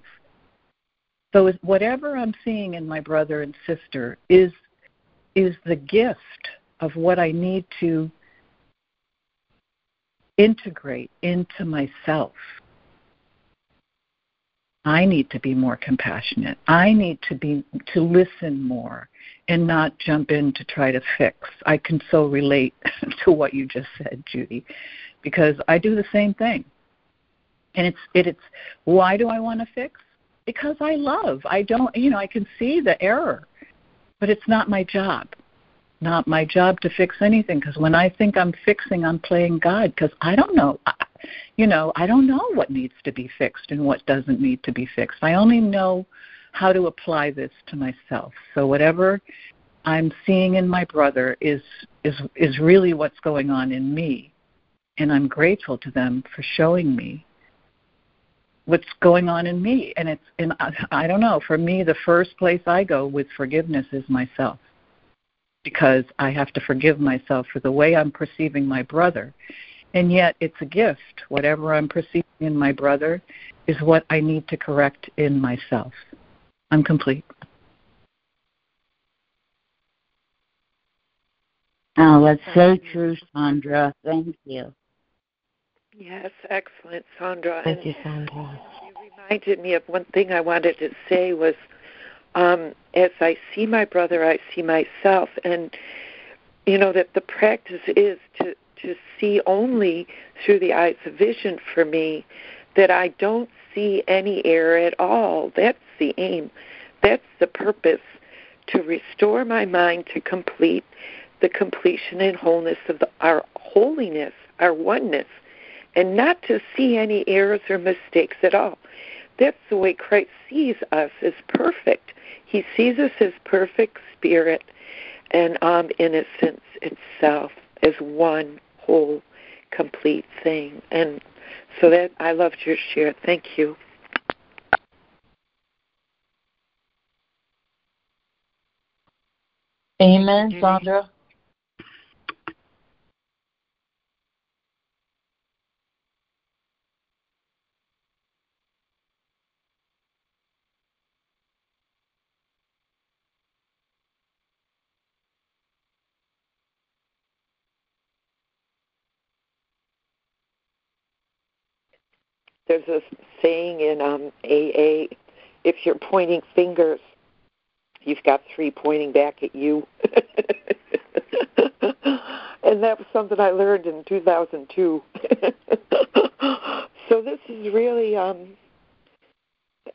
So whatever I'm seeing in my brother and sister is is the gift of what I need to integrate into myself. I need to be more compassionate. I need to be to listen more and not jump in to try to fix. I can so relate to what you just said, Judy, because I do the same thing. And it's it, it's why do I want to fix? Because I love. I don't, you know, I can see the error, but it's not my job. Not my job to fix anything because when I think I'm fixing, I'm playing God because I don't know I, you know, I don't know what needs to be fixed and what doesn't need to be fixed. I only know how to apply this to myself. So whatever I'm seeing in my brother is is is really what's going on in me. And I'm grateful to them for showing me what's going on in me and it's and I, I don't know for me the first place i go with forgiveness is myself because i have to forgive myself for the way i'm perceiving my brother and yet it's a gift. Whatever I'm perceiving in my brother is what I need to correct in myself. I'm complete. Oh, that's so true, Sandra. Thank you. Yes, excellent, Sandra. Thank and you, Sandra. You reminded me of one thing I wanted to say was um, as I see my brother, I see myself, and you know that the practice is to to see only through the eyes of vision for me that I don't see any error at all. That's the aim. That's the purpose to restore my mind to complete the completion and wholeness of the, our holiness, our oneness, and not to see any errors or mistakes at all. That's the way Christ sees us as perfect. He sees us as perfect spirit and um, innocence itself, as one whole, complete thing. And so that I loved your share. Thank you. Amen, Sandra. There's a saying in um, AA if you're pointing fingers, you've got three pointing back at you. and that was something I learned in 2002. so this is really um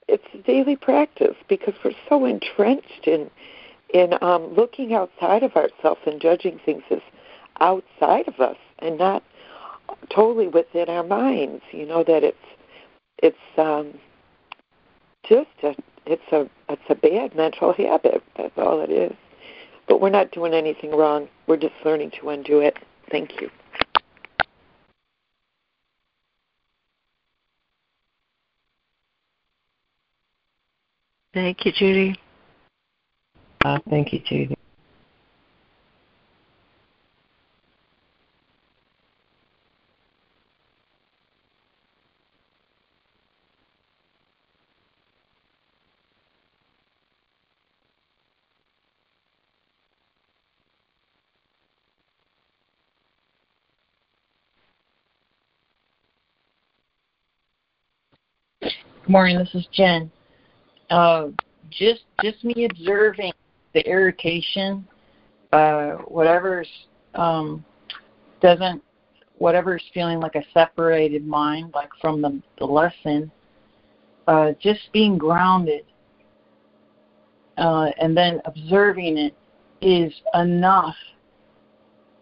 it's a daily practice because we're so entrenched in in um looking outside of ourselves and judging things as outside of us and not totally within our minds you know that it's it's um, just a it's a it's a bad mental habit. That's all it is. But we're not doing anything wrong. We're just learning to undo it. Thank you. Thank you, Judy. Uh, thank you, Judy. Good morning. This is Jen. Uh, just just me observing the irritation, uh, whatever's um, doesn't whatever's feeling like a separated mind, like from the, the lesson, uh, just being grounded uh, and then observing it is enough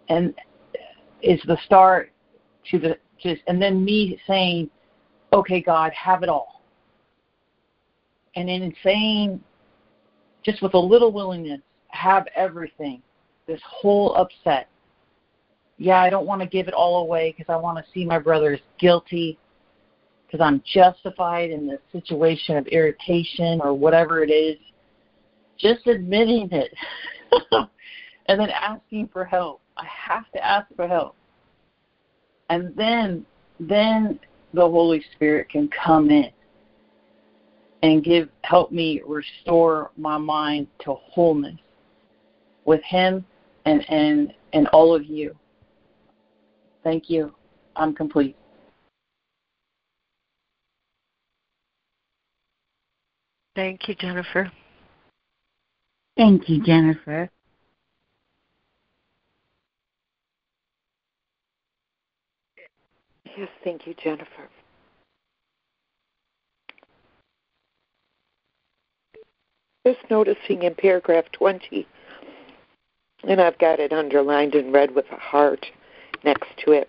and is the start to the just and then me saying okay god have it all and in saying just with a little willingness have everything this whole upset yeah i don't want to give it all away because i want to see my brother as guilty because i'm justified in the situation of irritation or whatever it is just admitting it and then asking for help. I have to ask for help. And then then the Holy Spirit can come in and give help me restore my mind to wholeness with him and and and all of you. Thank you. I'm complete. Thank you, Jennifer. Thank you, Jennifer. Yes, thank you, Jennifer. Just noticing in paragraph 20, and I've got it underlined in red with a heart next to it,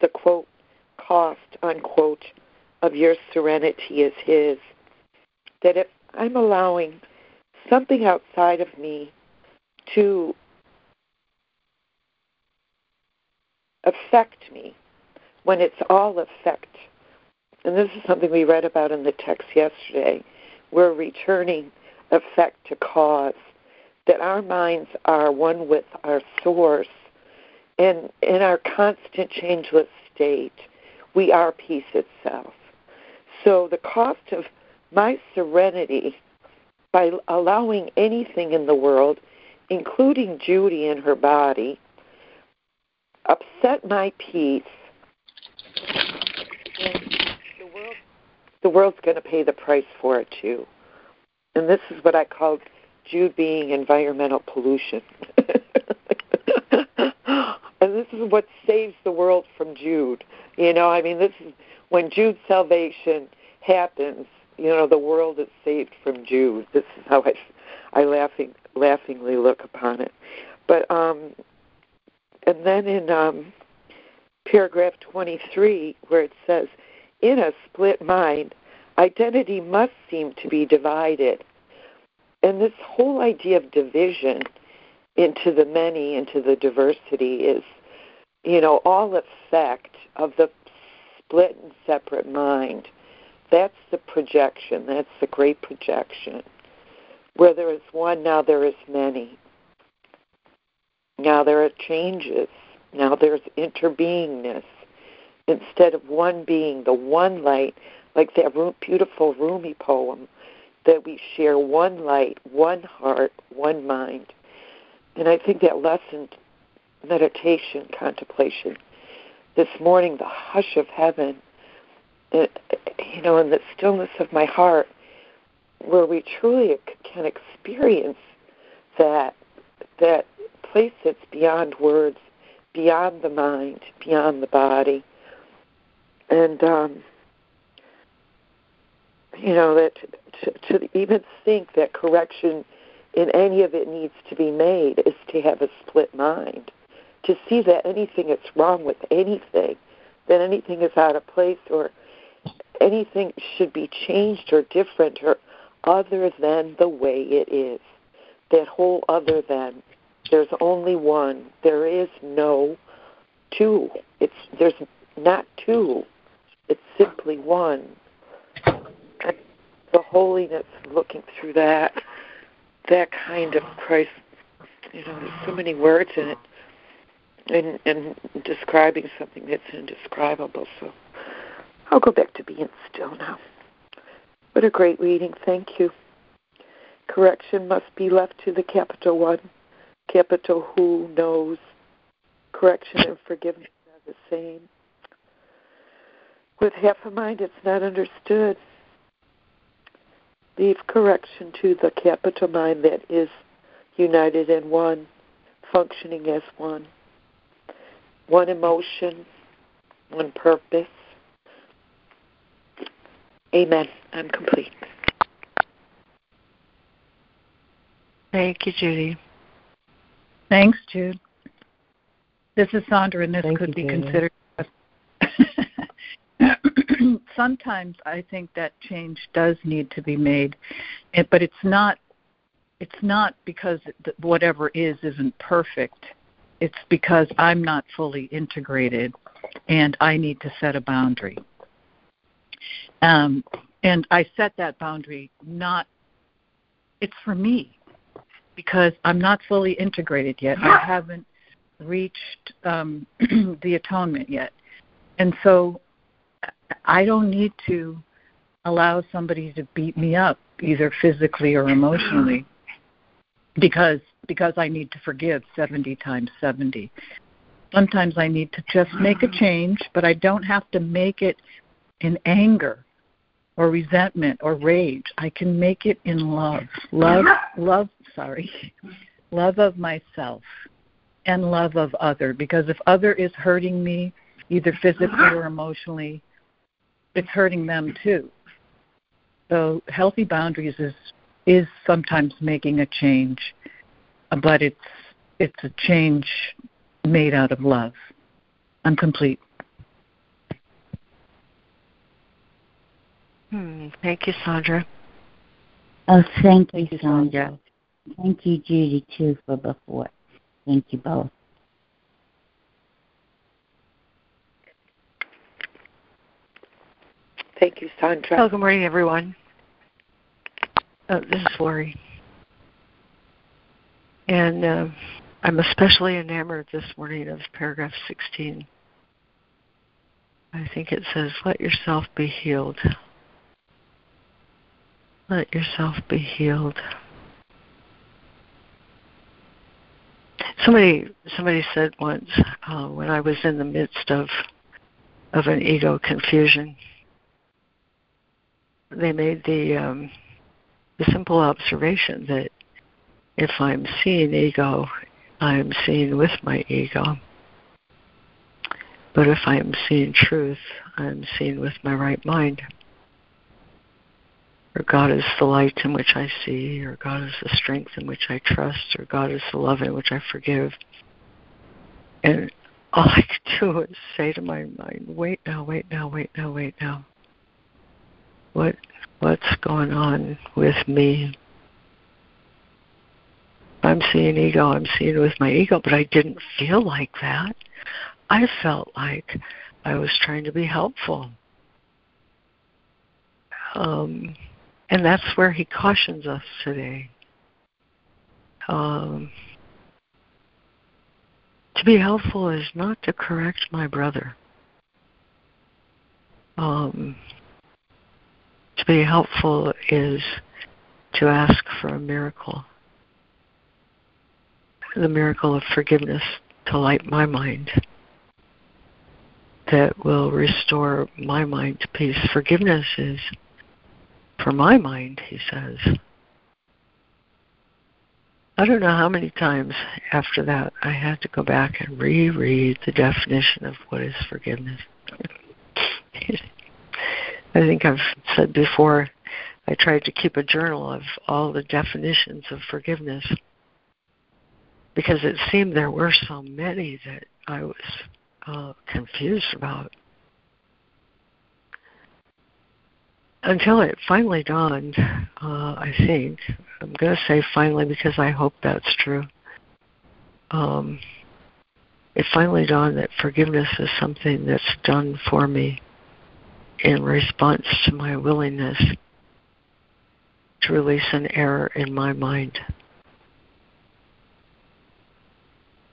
the quote, cost, unquote, of your serenity is his. That if I'm allowing something outside of me to affect me when it's all effect. And this is something we read about in the text yesterday. We're returning effect to cause, that our minds are one with our source. And in our constant changeless state, we are peace itself. So the cost of my serenity by allowing anything in the world, including Judy and her body, upset my peace, the, world, the world's going to pay the price for it too. And this is what I call Jude being environmental pollution. and this is what saves the world from Jude. You know, I mean, this is when Jude's salvation happens you know, the world is saved from Jude. This is how I, I laughing, laughingly look upon it. But um, and then in um, paragraph 23, where it says, "In a split mind, identity must seem to be divided," and this whole idea of division into the many, into the diversity, is, you know, all effect of the split and separate mind that's the projection. That's the great projection. Where there is one, now there is many. Now there are changes. Now there's interbeingness. Instead of one being the one light, like that beautiful Rumi poem, that we share one light, one heart, one mind. And I think that lesson, meditation, contemplation, this morning, the hush of heaven, you know, in the stillness of my heart, where we truly can experience that that place that's beyond words, beyond the mind, beyond the body, and um, you know that to, to even think that correction in any of it needs to be made is to have a split mind, to see that anything that's wrong with anything, that anything is out of place or anything should be changed or different or other than the way it is. That whole other than. There's only one. There is no two. It's there's not two. It's simply one. The holiness looking through that that kind of Christ you know, there's so many words in it and and describing something that's indescribable. So I'll go back to being still now. What a great reading. Thank you. Correction must be left to the capital one. Capital who knows. Correction and forgiveness are the same. With half a mind, it's not understood. Leave correction to the capital mind that is united in one, functioning as one. One emotion, one purpose. Amen. I'm complete. Thank you, Judy. Thanks, Jude. This is Sandra, and this Thank could you, be Judy. considered. Sometimes I think that change does need to be made, but it's not. It's not because whatever is isn't perfect. It's because I'm not fully integrated, and I need to set a boundary. Um, and I set that boundary not. It's for me because I'm not fully integrated yet. I haven't reached um, the atonement yet. And so I don't need to allow somebody to beat me up, either physically or emotionally, because because I need to forgive 70 times 70. Sometimes I need to just make a change, but I don't have to make it in anger or resentment or rage. I can make it in love. Love love, sorry. Love of myself and love of other because if other is hurting me either physically or emotionally it's hurting them too so healthy boundaries is is sometimes making a change but it's it's a change made out of love i'm complete Hmm. Thank you, Sandra. Oh, thank, Thank you, you, Sandra. Sandra. Thank you, Judy, too, for before. Thank you both. Thank you, Sandra. Oh, good morning, everyone. Uh, this is Laurie. And uh, I'm especially enamored this morning of paragraph 16. I think it says, Let yourself be healed. Let yourself be healed. Somebody somebody said once uh, when I was in the midst of of an ego confusion, they made the um, the simple observation that if I'm seeing ego, I'm seeing with my ego. But if I'm seeing truth, I'm seeing with my right mind. Or God is the light in which I see, or God is the strength in which I trust, or God is the love in which I forgive. And all I could do was say to my mind, wait now, wait now, wait now, wait now. What what's going on with me? I'm seeing ego, I'm seeing with my ego, but I didn't feel like that. I felt like I was trying to be helpful. Um, and that's where he cautions us today. Um, to be helpful is not to correct my brother. Um, to be helpful is to ask for a miracle. The miracle of forgiveness to light my mind that will restore my mind to peace. Forgiveness is for my mind, he says. I don't know how many times after that I had to go back and reread the definition of what is forgiveness. I think I've said before, I tried to keep a journal of all the definitions of forgiveness because it seemed there were so many that I was uh, confused about. Until it finally dawned, uh, I think, I'm going to say finally because I hope that's true. Um, it finally dawned that forgiveness is something that's done for me in response to my willingness to release an error in my mind.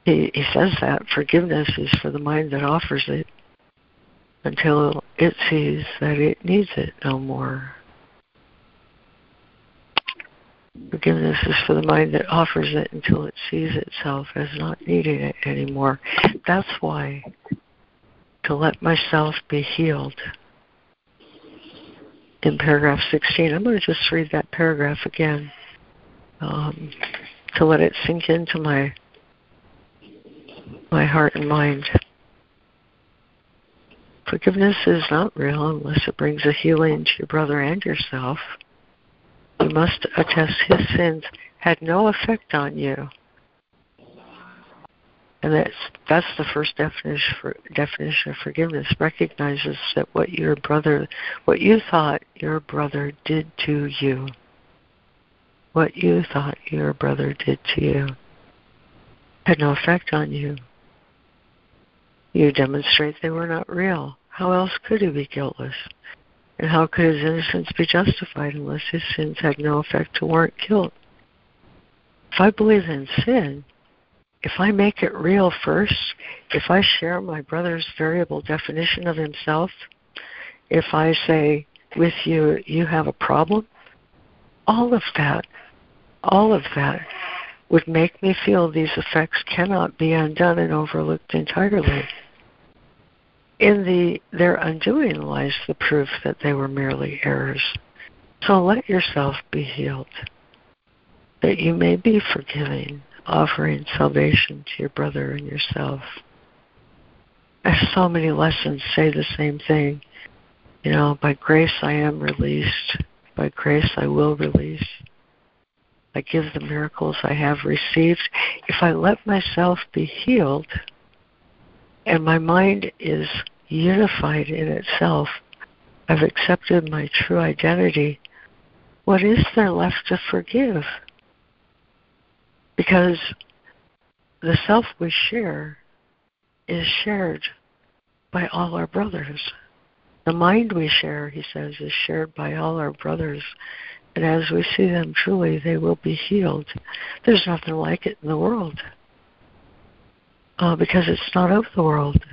He, he says that forgiveness is for the mind that offers it until it sees that it needs it no more. Forgiveness is for the mind that offers it until it sees itself as not needing it anymore. That's why to let myself be healed. In paragraph 16, I'm going to just read that paragraph again um, to let it sink into my my heart and mind. Forgiveness is not real unless it brings a healing to your brother and yourself. You must attest his sins had no effect on you. And that's that's the first definition for definition of forgiveness. Recognizes that what your brother what you thought your brother did to you. What you thought your brother did to you had no effect on you. You demonstrate they were not real. How else could he be guiltless? And how could his innocence be justified unless his sins had no effect to warrant guilt? If I believe in sin, if I make it real first, if I share my brother's variable definition of himself, if I say with you, you have a problem, all of that, all of that would make me feel these effects cannot be undone and overlooked entirely. In the their undoing lies the proof that they were merely errors. So let yourself be healed, that you may be forgiving, offering salvation to your brother and yourself. So many lessons say the same thing. You know, by grace I am released, by grace I will release. I give the miracles I have received. If I let myself be healed, and my mind is unified in itself, I've accepted my true identity, what is there left to forgive? Because the self we share is shared by all our brothers. The mind we share, he says, is shared by all our brothers. And as we see them truly, they will be healed. There's nothing like it in the world uh, because it's not of the world.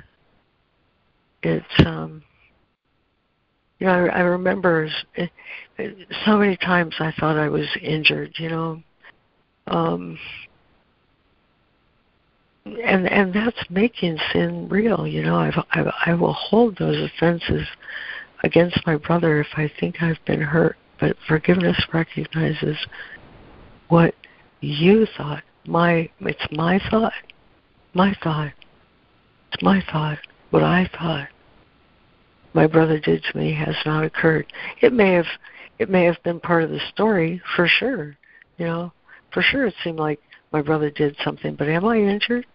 It's, um, you know, I, I remember it, it, so many times I thought I was injured, you know. Um, and and that's making sin real you know. I've, I've i will hold those offenses against my brother if i think i've been hurt but forgiveness recognizes what you thought. My it's my thought my thought it's my thought what i thought my brother did to me has not occurred. It may have it may have been part of the story for sure you know for sure it seemed like my brother did something but am i injured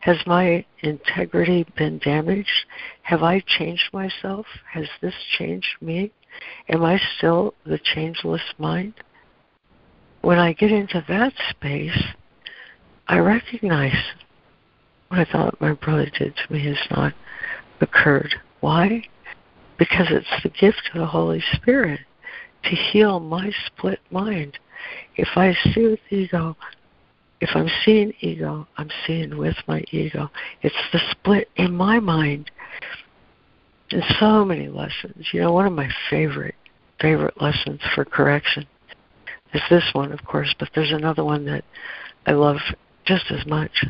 has my integrity been damaged? Have I changed myself? Has this changed me? Am I still the changeless mind? When I get into that space, I recognize what I thought my brother did to me has not occurred. Why? Because it's the gift of the Holy Spirit to heal my split mind. If I see with ego, if I'm seeing ego, I'm seeing with my ego. It's the split in my mind. And so many lessons. You know, one of my favorite favorite lessons for correction is this one, of course, but there's another one that I love just as much.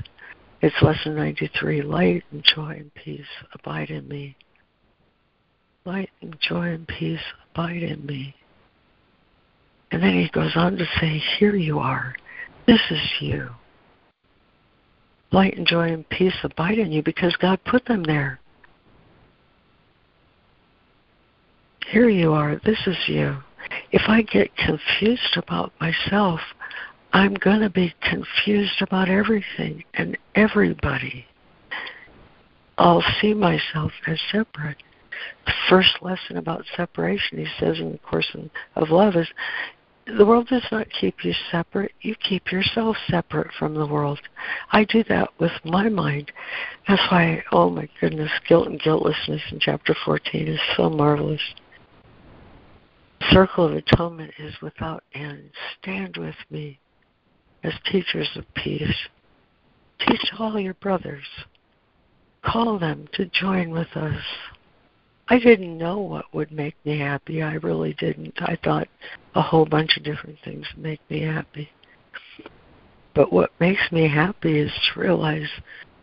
It's lesson 93 Light and joy and peace abide in me. Light and joy and peace abide in me. And then he goes on to say, Here you are. This is you. Light and joy and peace abide in you because God put them there. Here you are. This is you. If I get confused about myself, I'm going to be confused about everything and everybody. I'll see myself as separate. The first lesson about separation, he says in the Course of Love, is the world does not keep you separate. You keep yourself separate from the world. I do that with my mind. That's why, oh my goodness, guilt and guiltlessness in chapter 14 is so marvelous. Circle of atonement is without end. Stand with me as teachers of peace. Teach all your brothers. Call them to join with us. I didn't know what would make me happy. I really didn't. I thought a whole bunch of different things make me happy. But what makes me happy is to realize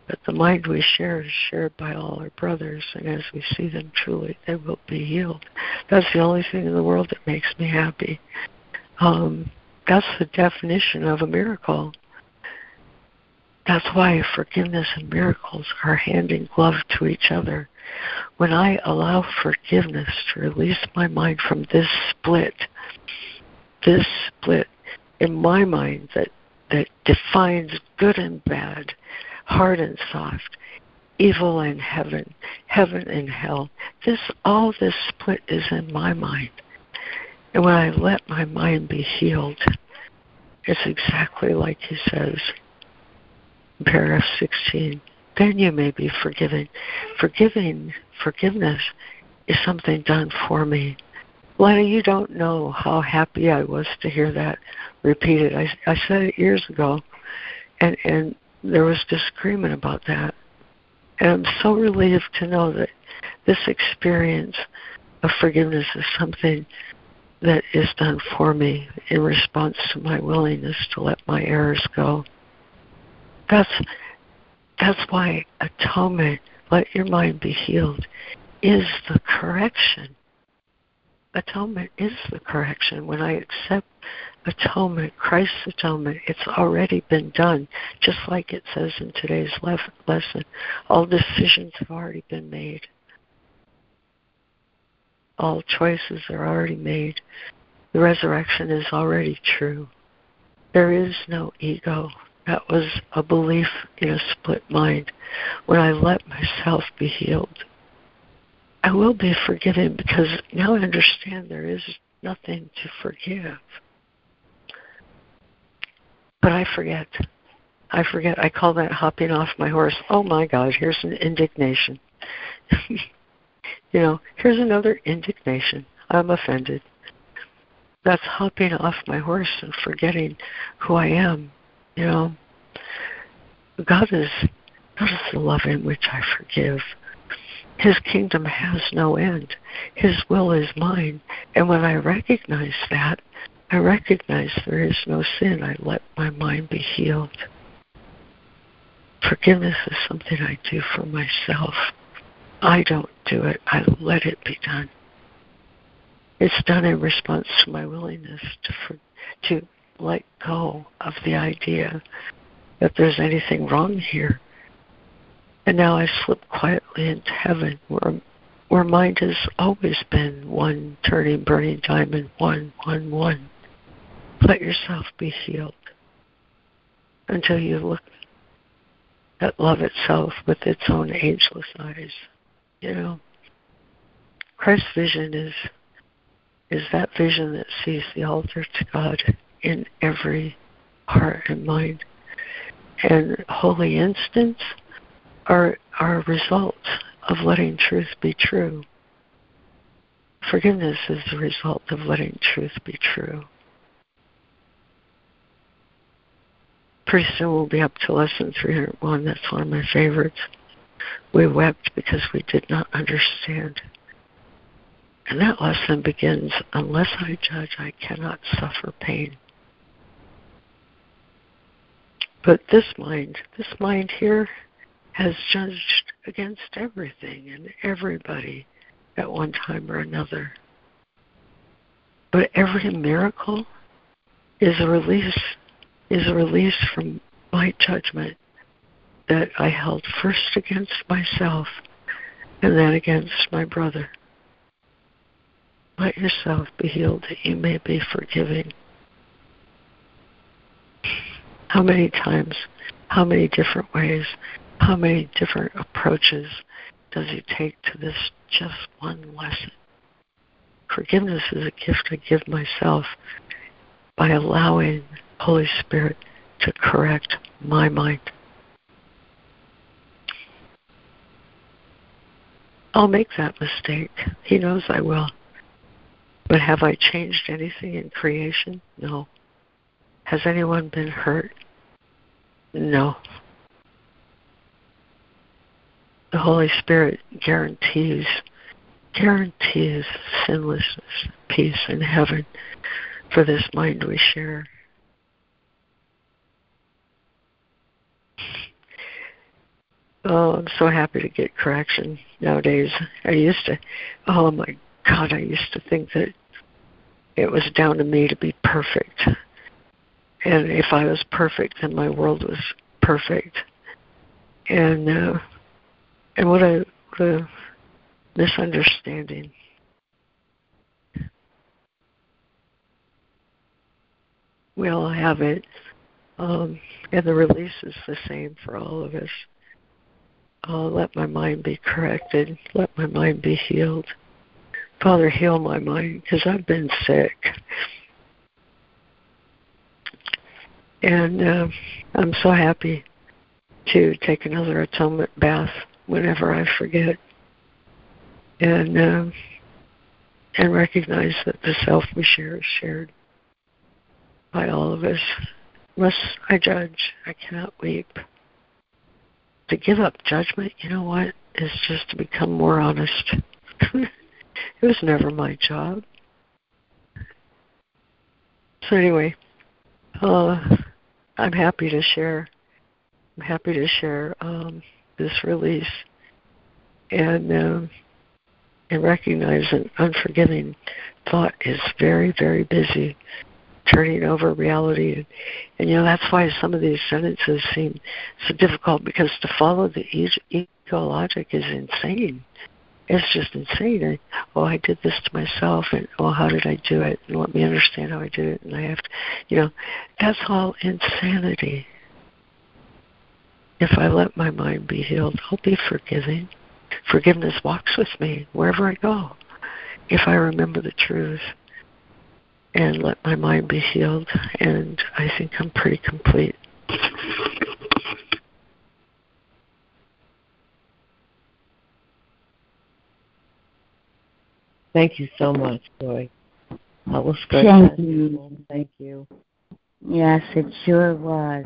that the mind we share is shared by all our brothers, and as we see them truly, they will be healed. That's the only thing in the world that makes me happy. Um, that's the definition of a miracle. That's why forgiveness and miracles are hand in glove to each other. When I allow forgiveness to release my mind from this split, this split in my mind that, that defines good and bad, hard and soft, evil and heaven, heaven and hell. This all this split is in my mind. And when I let my mind be healed, it's exactly like he says in paragraph 16. Then you may be forgiven. Forgiving, forgiveness is something done for me. Lena, you don't know how happy I was to hear that repeated. I, I said it years ago, and, and there was disagreement about that. And I'm so relieved to know that this experience of forgiveness is something that is done for me in response to my willingness to let my errors go. That's that's why atonement, let your mind be healed, is the correction. Atonement is the correction. When I accept atonement, Christ's atonement, it's already been done, just like it says in today's lesson. All decisions have already been made. All choices are already made. The resurrection is already true. There is no ego. That was a belief in a split mind. When I let myself be healed, I will be forgiven because now I understand there is nothing to forgive. But I forget. I forget. I call that hopping off my horse. Oh my God, here's an indignation. you know, here's another indignation. I'm offended. That's hopping off my horse and forgetting who I am. You know, God is God is the love in which I forgive. His kingdom has no end. His will is mine. And when I recognize that, I recognize there is no sin. I let my mind be healed. Forgiveness is something I do for myself. I don't do it. I let it be done. It's done in response to my willingness to for, to let go of the idea that there's anything wrong here. And now I slip quietly into heaven where where mind has always been one turning burning diamond, one, one, one. Let yourself be healed until you look at love itself with its own ageless eyes. You know, Christ's vision is is that vision that sees the altar to God in every heart and mind. And holy instants are are a result of letting truth be true. Forgiveness is the result of letting truth be true. Pretty soon we'll be up to lesson 301. That's one of my favorites. We wept because we did not understand. And that lesson begins unless I judge, I cannot suffer pain. But this mind, this mind here, has judged against everything and everybody at one time or another. But every miracle is a release is a release from my judgment that I held first against myself and then against my brother. Let yourself be healed that you may be forgiving. How many times, how many different ways, how many different approaches does he take to this just one lesson? Forgiveness is a gift I give myself by allowing Holy Spirit to correct my mind. I'll make that mistake. He knows I will. But have I changed anything in creation? No. Has anyone been hurt? No. The Holy Spirit guarantees guarantees sinlessness, peace in heaven for this mind we share. Oh, I'm so happy to get correction nowadays. I used to, oh my God, I used to think that it was down to me to be perfect. And if I was perfect, then my world was perfect. And uh, and what a, what a misunderstanding. We all have it, um, and the release is the same for all of us. Uh, let my mind be corrected. Let my mind be healed. Father, heal my mind because I've been sick. And uh, I'm so happy to take another atonement bath whenever I forget, and uh, and recognize that the self we share is shared by all of us. Unless I judge, I cannot weep. To give up judgment, you know what, is just to become more honest. it was never my job. So anyway, uh, I'm happy to share. I'm happy to share um, this release and um, and recognize that unforgiving thought is very very busy turning over reality and, and you know that's why some of these sentences seem so difficult because to follow the ego logic is insane it's just insane. I, oh, I did this to myself, and oh, how did I do it? And let me understand how I did it. And I have to, you know, that's all insanity. If I let my mind be healed, I'll be forgiving. Forgiveness walks with me wherever I go. If I remember the truth and let my mind be healed, and I think I'm pretty complete. Thank you so much, Joy. That was great. Thank you. Thank you. Yes, it sure was.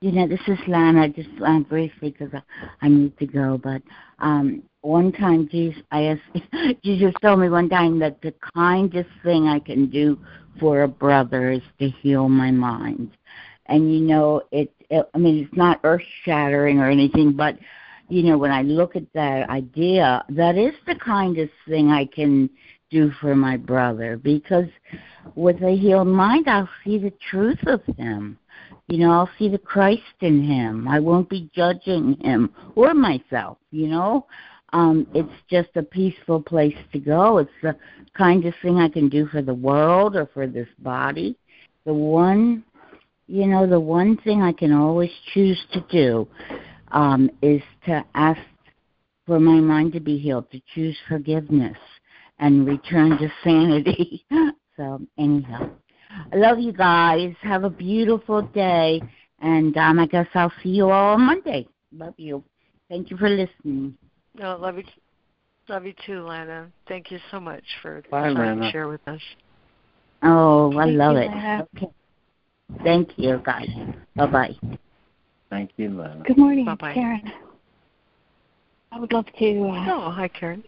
You know, this is Lana. I just uh, briefly, because I, I need to go. But um one time, Jesus, I asked, Jesus told me one time that the kindest thing I can do for a brother is to heal my mind. And you know, it. it I mean, it's not earth shattering or anything, but you know, when I look at that idea, that is the kindest thing I can do for my brother because with a healed mind, I'll see the truth of him. You know, I'll see the Christ in him. I won't be judging him or myself, you know. Um, it's just a peaceful place to go. It's the kindest thing I can do for the world or for this body. The one, you know, the one thing I can always choose to do um, is to ask for my mind to be healed, to choose forgiveness and return to sanity. so, anyhow, I love you guys. Have a beautiful day. And um, I guess I'll see you all on Monday. Love you. Thank you for listening. No, love you. Love you too, Lana. Thank you so much for Bye, to share with us. Oh, I Thank love you, it. Lana. Okay. Thank you, guys. Bye bye. Thank you, Lana. Good morning, Bye-bye. Karen. I would love to uh, Oh, hi, Karen.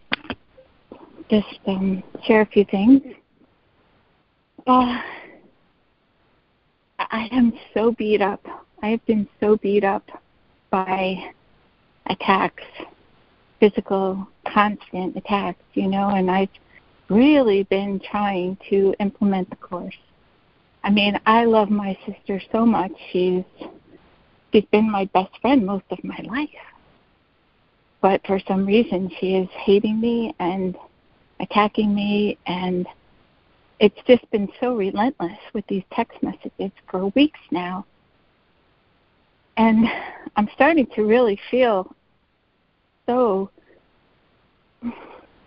just um, share a few things. Uh, I am so beat up. I have been so beat up by attacks, physical, constant attacks, you know, and I've really been trying to implement the course. I mean, I love my sister so much. She's she's been my best friend most of my life. But for some reason, she is hating me and attacking me, and it's just been so relentless with these text messages for weeks now. And I'm starting to really feel so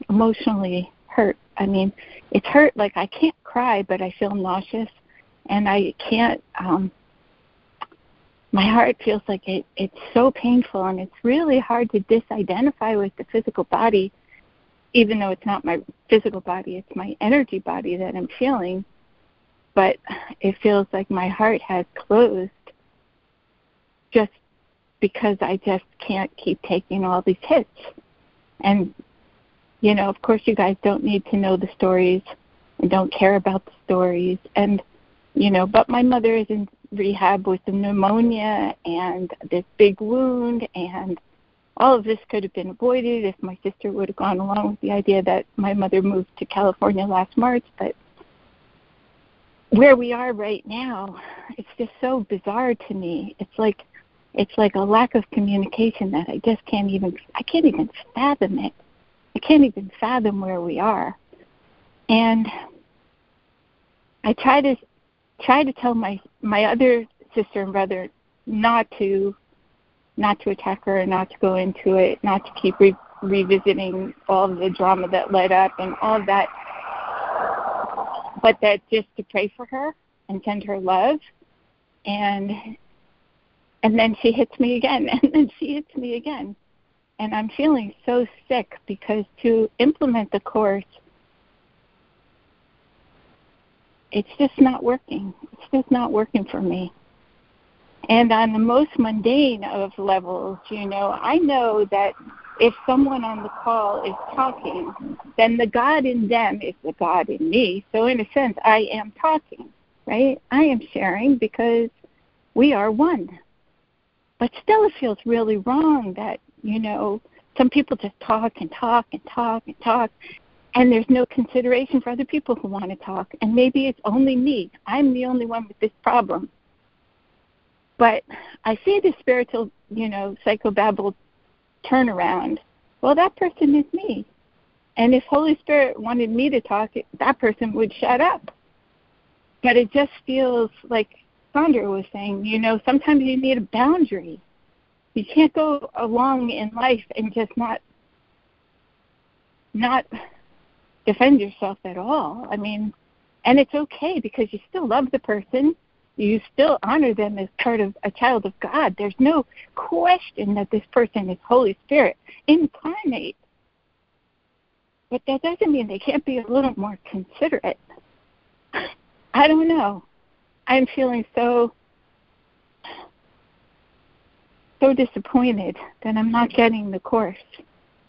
emotionally hurt. I mean, it's hurt like I can't cry, but I feel nauseous, and I can't um, my heart feels like it it's so painful and it's really hard to disidentify with the physical body even though it's not my physical body it's my energy body that i'm feeling. But it feels like my heart has closed just because i just can't keep taking all these hits. And you know of course you guys don't need to know the stories and don't care about the stories. And you know but my mother is in rehab with the pneumonia and this big wound and all of this could have been avoided if my sister would have gone along with the idea that my mother moved to California last March but where we are right now it's just so bizarre to me it's like it's like a lack of communication that I just can't even I can't even fathom it I can't even fathom where we are. And I try to try to tell my my other sister and brother not to not to attack her, and not to go into it, not to keep re- revisiting all the drama that led up and all of that, but that just to pray for her and send her love, and and then she hits me again, and then she hits me again, and I'm feeling so sick because to implement the course it's just not working. It's just not working for me. And on the most mundane of levels, you know, I know that if someone on the call is talking, then the God in them is the God in me. So, in a sense, I am talking, right? I am sharing because we are one. But still, it feels really wrong that, you know, some people just talk and talk and talk and talk and there's no consideration for other people who want to talk. And maybe it's only me. I'm the only one with this problem. But i see the spiritual you know psychobabble turnaround. Well that person is me. And if holy spirit wanted me to talk that person would shut up. But it just feels like sandra was saying you know sometimes you need a boundary. You can't go along in life and just not not defend yourself at all. I mean, and it's okay because you still love the person. You still honor them as part of a child of God. There's no question that this person is Holy Spirit incarnate. But that doesn't mean they can't be a little more considerate. I don't know. I'm feeling so so disappointed that I'm not getting the course.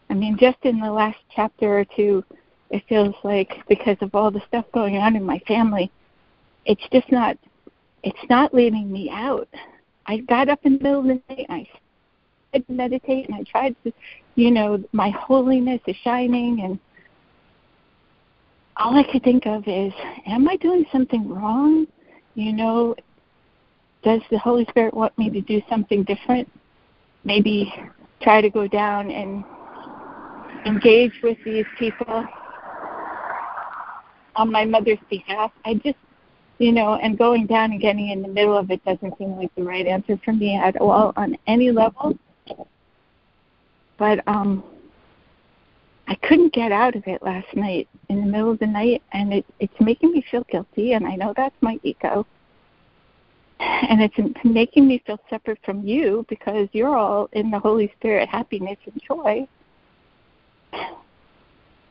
I mean, just in the last chapter or two, it feels like because of all the stuff going on in my family, it's just not it's not leaving me out. I got up in the middle of the night and I tried to meditate and I tried to you know, my holiness is shining and all I could think of is, am I doing something wrong? You know, does the Holy Spirit want me to do something different? Maybe try to go down and engage with these people on my mother's behalf. I just, you know, and going down and getting in the middle of it doesn't seem like the right answer for me at all on any level. But um I couldn't get out of it last night in the middle of the night and it it's making me feel guilty and I know that's my ego. And it's making me feel separate from you because you're all in the Holy Spirit happiness and joy.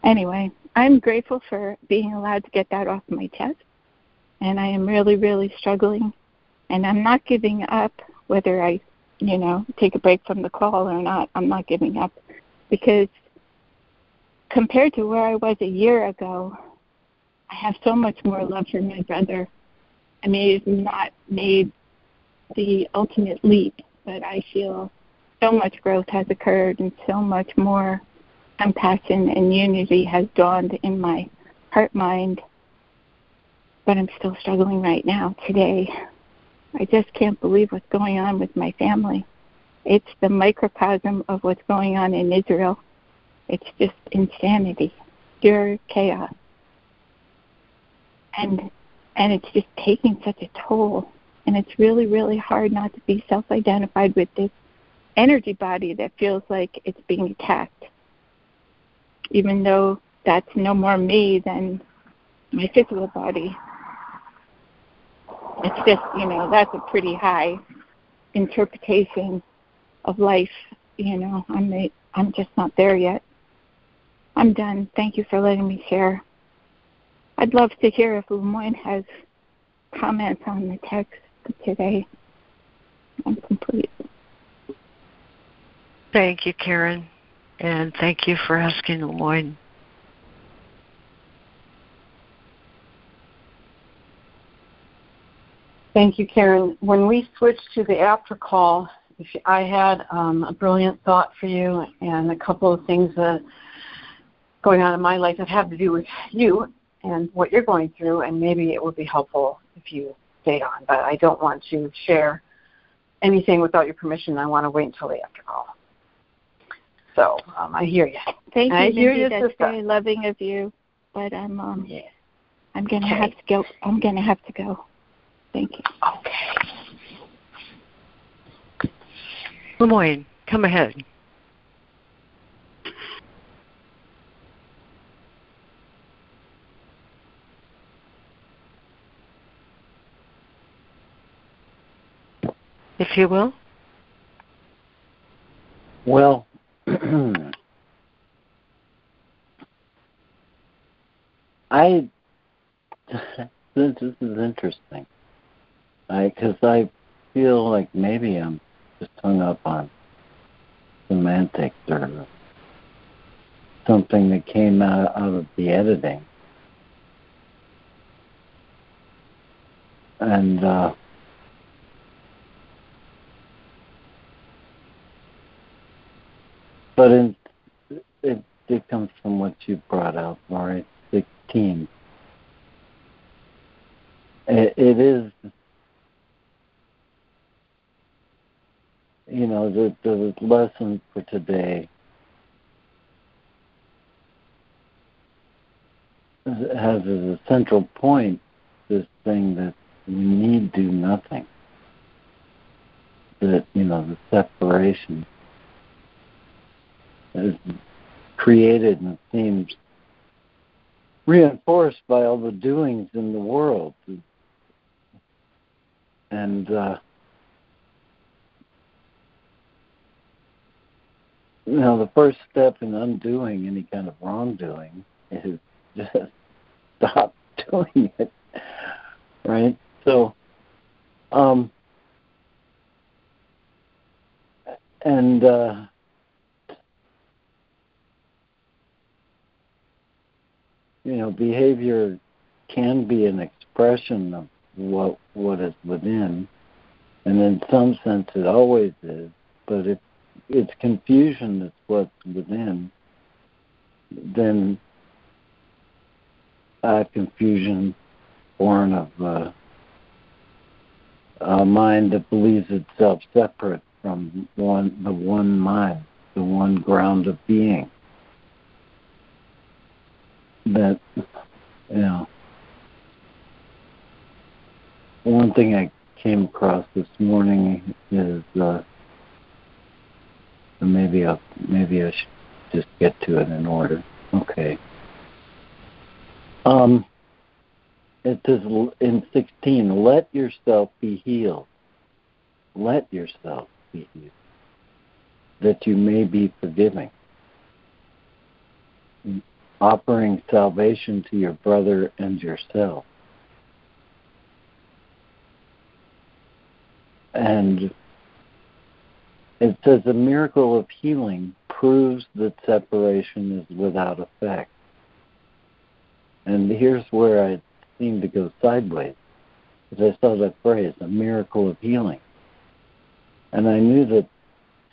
Anyway, I'm grateful for being allowed to get that off my chest. And I am really, really struggling. And I'm not giving up whether I, you know, take a break from the call or not. I'm not giving up because compared to where I was a year ago, I have so much more love for my brother. I may have not made the ultimate leap, but I feel so much growth has occurred and so much more compassion and unity has dawned in my heart mind, but I'm still struggling right now today. I just can't believe what's going on with my family. It's the microcosm of what's going on in Israel. It's just insanity, pure chaos. And and it's just taking such a toll. And it's really, really hard not to be self identified with this energy body that feels like it's being attacked even though that's no more me than my physical body. It's just, you know, that's a pretty high interpretation of life. You know, I'm I'm just not there yet. I'm done. Thank you for letting me share. I'd love to hear if Lemoyne has comments on the text today. I'm complete. Thank you, Karen. And thank you for asking, Lemoyne. Thank you, Karen. When we switched to the after call, I had um, a brilliant thought for you and a couple of things that going on in my life that have to do with you and what you're going through, and maybe it would be helpful if you stay on. But I don't want to share anything without your permission. I want to wait until the after call. So um, I hear you. Thank you, I hear Mindy. you, That's sister. very loving of you. But I'm um, Yeah. I'm gonna Okay. have to go. I'm gonna have to go. Thank you. Okay. Lemoyne, come ahead. If you will. Well, I this, this is interesting, I because I feel like maybe I'm just hung up on semantics or something that came out, out of the editing, and. uh But in, it, it comes from what you brought up, Laurie, 16. It, it is, you know, the, the lesson for today has as a central point this thing that we need do nothing. That, you know, the separation created and seems reinforced by all the doings in the world. And uh, you know, the first step in undoing any kind of wrongdoing is just stop doing it. Right? So um and uh you know, behavior can be an expression of what what is within, and in some sense it always is. But if it's confusion that's what's within, then uh, confusion born of uh, a mind that believes itself separate from one the one mind, the one ground of being that know one thing I came across this morning is uh maybe I maybe I should just get to it in order. Okay. Um it says in 16, let yourself be healed. Let yourself be healed. That you may be forgiving offering salvation to your brother and yourself. And it says a miracle of healing proves that separation is without effect. And here's where I seem to go sideways. As I saw that phrase, a miracle of healing. And I knew that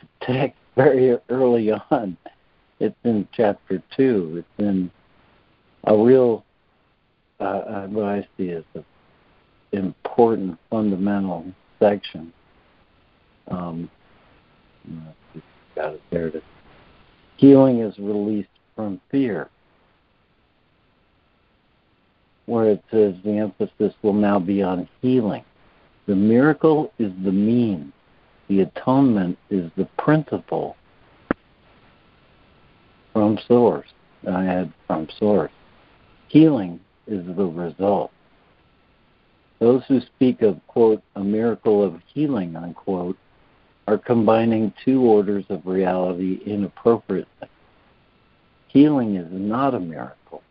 the text very early on it's in chapter two. It's in a real, uh, uh, what I see as an important fundamental section. Um, got it there. Is. Healing is released from fear, where it says the emphasis will now be on healing. The miracle is the means. The atonement is the principle from source. I had from source. Healing is the result. Those who speak of, quote, a miracle of healing, unquote, are combining two orders of reality inappropriately. Healing is not a miracle.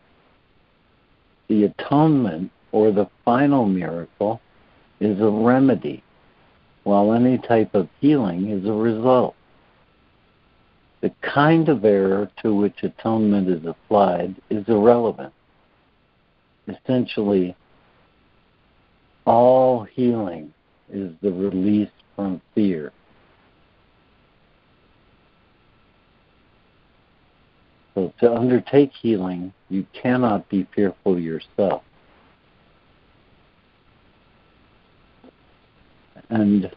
The atonement, or the final miracle, is a remedy, while any type of healing is a result. The kind of error to which atonement is applied is irrelevant. Essentially, all healing is the release from fear. So to undertake healing, you cannot be fearful yourself. And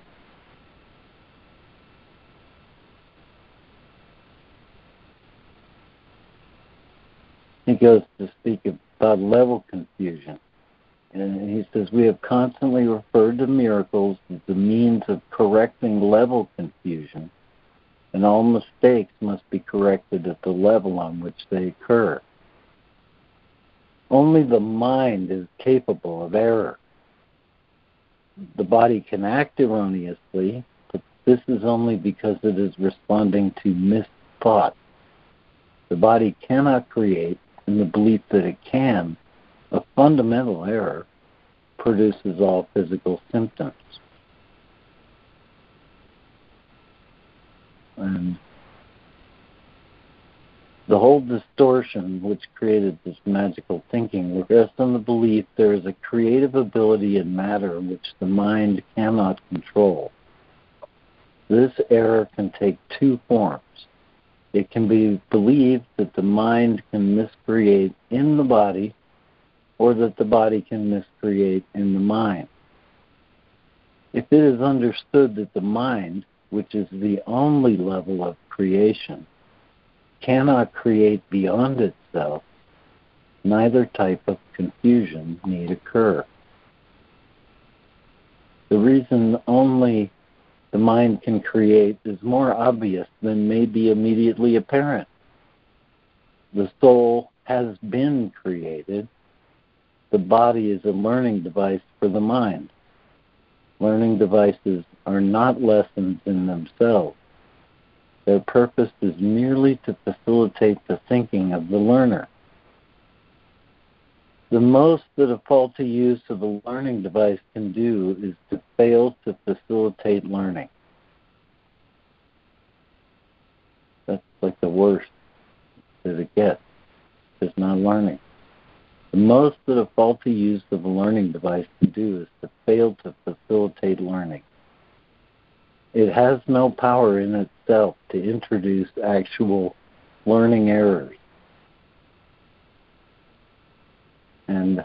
he goes to speak about level confusion. And he says, We have constantly referred to miracles as the means of correcting level confusion, and all mistakes must be corrected at the level on which they occur. Only the mind is capable of error. The body can act erroneously, but this is only because it is responding to misthought. The body cannot create, in the belief that it can, a fundamental error produces all physical symptoms. And the whole distortion which created this magical thinking rests on the belief there is a creative ability in matter which the mind cannot control. This error can take two forms. It can be believed that the mind can miscreate in the body or that the body can miscreate in the mind. If it is understood that the mind, which is the only level of creation, cannot create beyond itself, neither type of confusion need occur. The reason only the mind can create is more obvious than may be immediately apparent. The soul has been created. The body is a learning device for the mind. Learning devices are not lessons in themselves. Their purpose is merely to facilitate the thinking of the learner. The most that a faulty use of a learning device can do is to fail to facilitate learning. That's like the worst that it gets. It's not learning. The most that a faulty use of a learning device can do is to fail to facilitate learning. It has no power in itself to introduce actual learning errors. And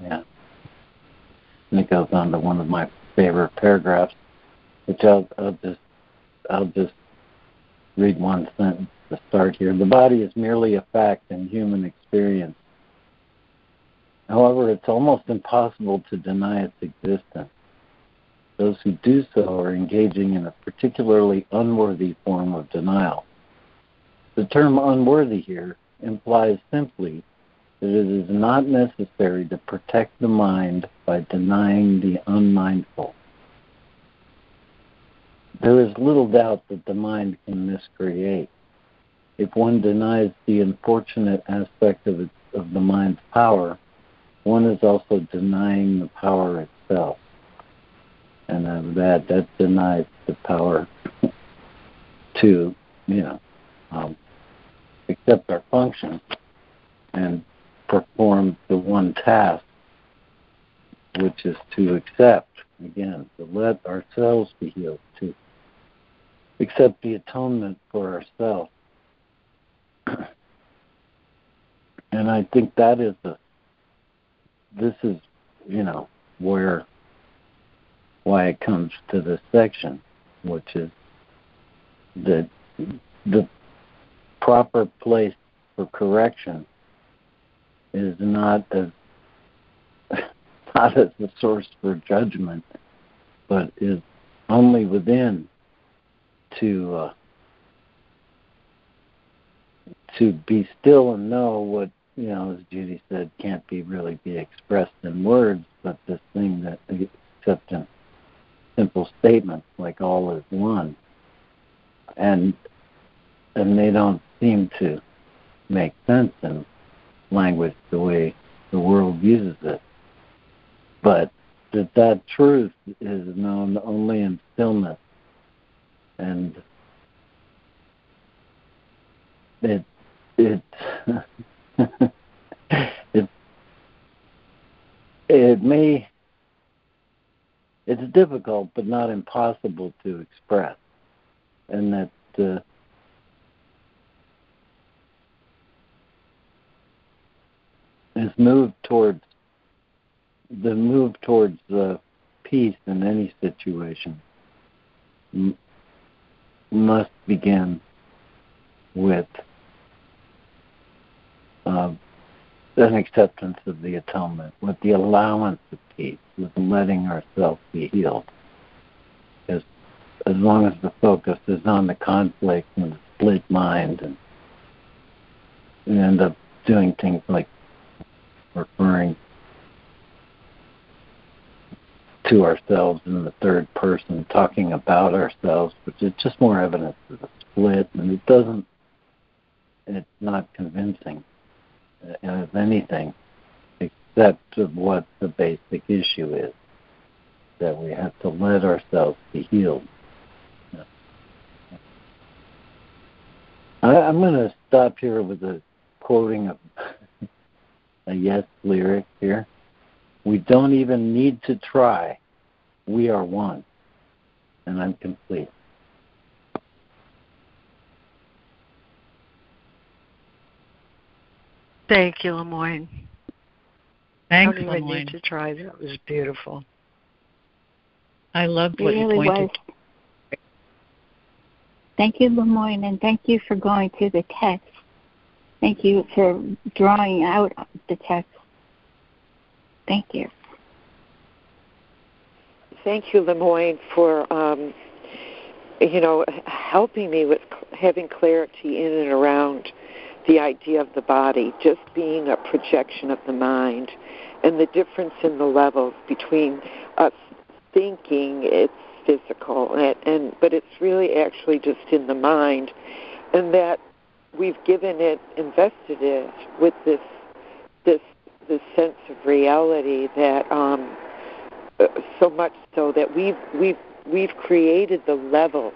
yeah, and it goes on to one of my favorite paragraphs, which I'll, I'll just I'll just read one sentence to start here. The body is merely a fact in human experience. However, it's almost impossible to deny its existence. Those who do so are engaging in a particularly unworthy form of denial. The term unworthy here implies simply that it is not necessary to protect the mind by denying the unmindful. There is little doubt that the mind can miscreate. If one denies the unfortunate aspect of, its, of the mind's power, one is also denying the power itself. And uh, that that denies the power to, you know, um, accept our function and perform the one task, which is to accept, again, to let ourselves be healed, to accept the atonement for ourselves. and I think that is the this is, you know, where why it comes to this section, which is that the proper place for correction is not as not as the source for judgment, but is only within to uh, to be still and know what you know, as Judy said, can't be really be expressed in words, but this thing that except in simple statements like all is one. And and they don't seem to make sense in language the way the world uses it. But that that truth is known only in stillness and it it it it may it's difficult but not impossible to express. And that uh, is moved towards the move towards the peace in any situation must begin with uh, an acceptance of the atonement, with the allowance of peace, with letting ourselves be healed. As, as long as the focus is on the conflict and the split mind, and we end up doing things like referring to ourselves in the third person, talking about ourselves, which is just more evidence of the split, and it doesn't, it's not convincing uh, of anything except of what the basic issue is that we have to let ourselves be healed. I, I'm going to stop here with a quoting of a Yes lyric here. We don't even need to try. We are one. And I'm complete. Thank you, Lemoyne. Thanks, I don't Lemoyne. need to try. That was beautiful. I loved what it you pointed was. Thank you, Lemoyne, and thank you for going through the text. Thank you for drawing out the text. Thank you. Thank you, Lemoyne, for um, you know helping me with having clarity in and around the idea of the body just being a projection of the mind, and the difference in the levels between us thinking it's physical and, and but it's really actually just in the mind, and that we've given it, invested it with this this this sense of reality that um, so much so that we've we've we've created the levels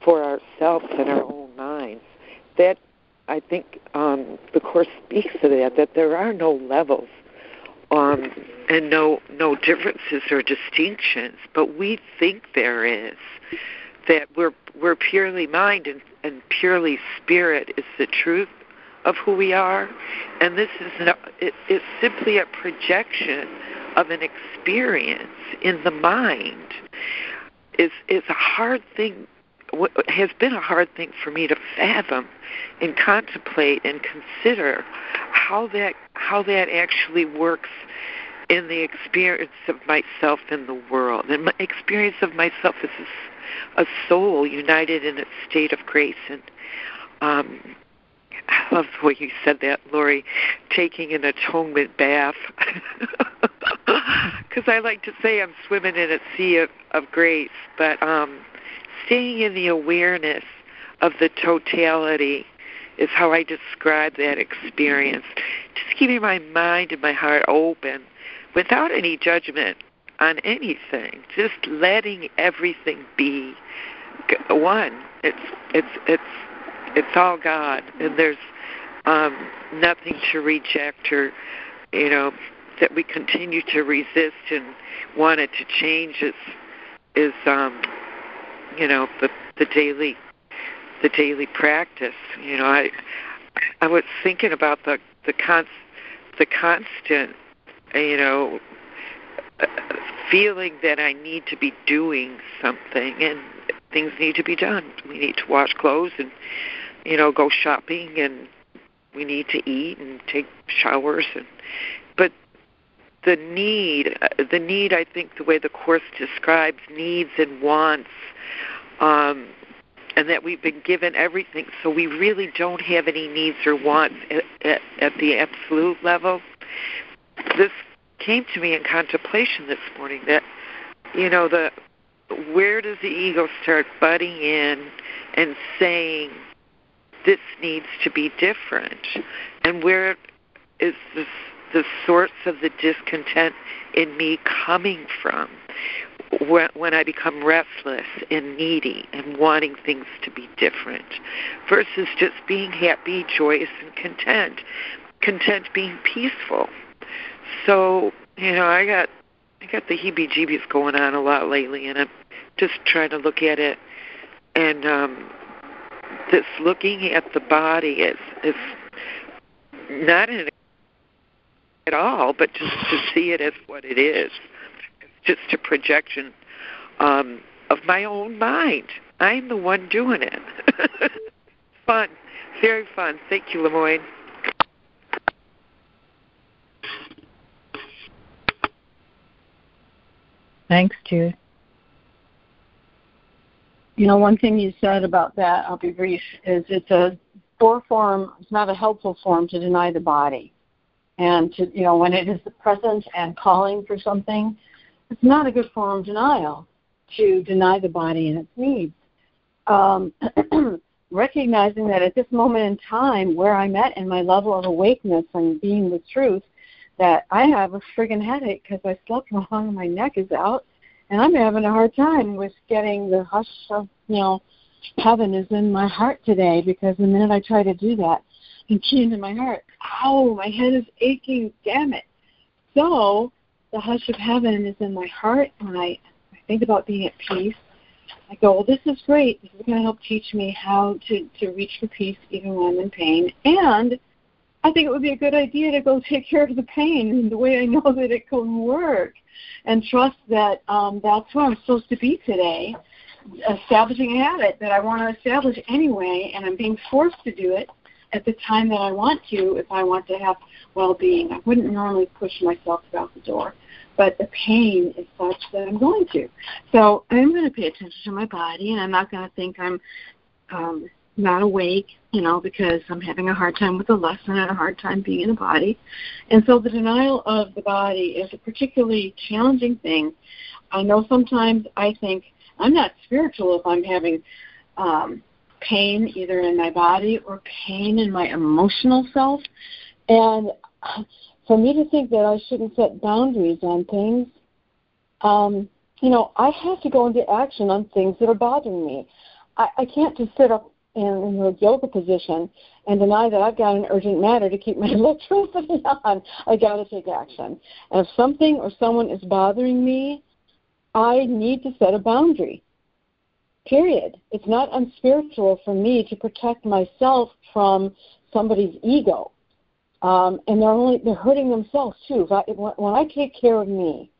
for ourselves in our own minds. That I think um, the course speaks to that that there are no levels um, and no no differences or distinctions, but we think there is. That we're we're purely mind and, and purely spirit is the truth of who we are, and this is no, it, it's simply a projection of an experience in the mind. Is is a hard thing. What has been a hard thing for me to fathom and contemplate and consider how that how that actually works in the experience of myself in the world and my experience of myself as a, a soul united in its state of grace and um I love the way you said that, Laurie, taking an atonement bath. Because I like to say I'm swimming in a sea of, of grace, but um, staying in the awareness of the totality is how I describe that experience. Just keeping my mind and my heart open without any judgment on anything, just letting everything be one. It's it's it's it's all God, and there's um, nothing to reject or you know that we continue to resist and want it to change is is um, you know the the daily the daily practice. You know, I I was thinking about the the con the constant you know uh, feeling that I need to be doing something and things need to be done. We need to wash clothes and you know go shopping and we need to eat and take showers and the need the need I think the way the course describes needs and wants um and that we've been given everything so we really don't have any needs or wants at, at, at the absolute level. This came to me in contemplation this morning that you know the where does the ego start butting in and saying this needs to be different and where is this the source of the discontent in me coming from when I become restless and needy and wanting things to be different versus just being happy, joyous, and content. Content being peaceful. So, you know, I got I got the heebie jeebies going on a lot lately and I'm just trying to look at it and um this looking at the body is is not in at all, but just to see it as what it is. It's just a projection um, of my own mind. I'm the one doing it. fun. Very fun. Thank you, Lemoyne. Thanks, Jude. You know, one thing you said about that, I'll be brief, is it's a poor form, it's not a helpful form to deny the body. And to, you know, when it is present and calling for something, it's not a good form of denial to deny the body and its needs. Um, recognizing that at this moment in time, where I'm at in my level of awakeness and being the truth, that I have a friggin' headache because I slept wrong and my neck is out, and I'm having a hard time with getting the hush of, you know, heaven is in my heart today because the minute I try to do that and key into my heart, ow, my head is aching, damn it. So the hush of heaven is in my heart, and I, I think about being at peace. I go, well, this is great. This is going to help teach me how to, to reach for peace even when I'm in pain. And I think it would be a good idea to go take care of the pain in the way I know that it can work and trust that um, that's where I'm supposed to be today, establishing a habit that I want to establish anyway, and I'm being forced to do it at the time that I want to if I want to have well-being. I wouldn't normally push myself out the door, but the pain is such that I'm going to. So I'm going to pay attention to my body, and I'm not going to think I'm um, not awake, you know, because I'm having a hard time with the lesson and a hard time being in a body. And so the denial of the body is a particularly challenging thing. I know sometimes I think I'm not spiritual if I'm having um, pain either in my body or pain in my emotional self. And for me to think that I shouldn't set boundaries on things, um, you know, I have to go into action on things that are bothering me. I, I can't just sit up in, in the yoga position and deny that I've got an urgent matter to keep my electricity on. I got to take action. And if something or someone is bothering me, I need to set a boundary. Period. It's not unspiritual for me to protect myself from somebody's ego. Um, and they're only they're hurting themselves too. I, when I take care of me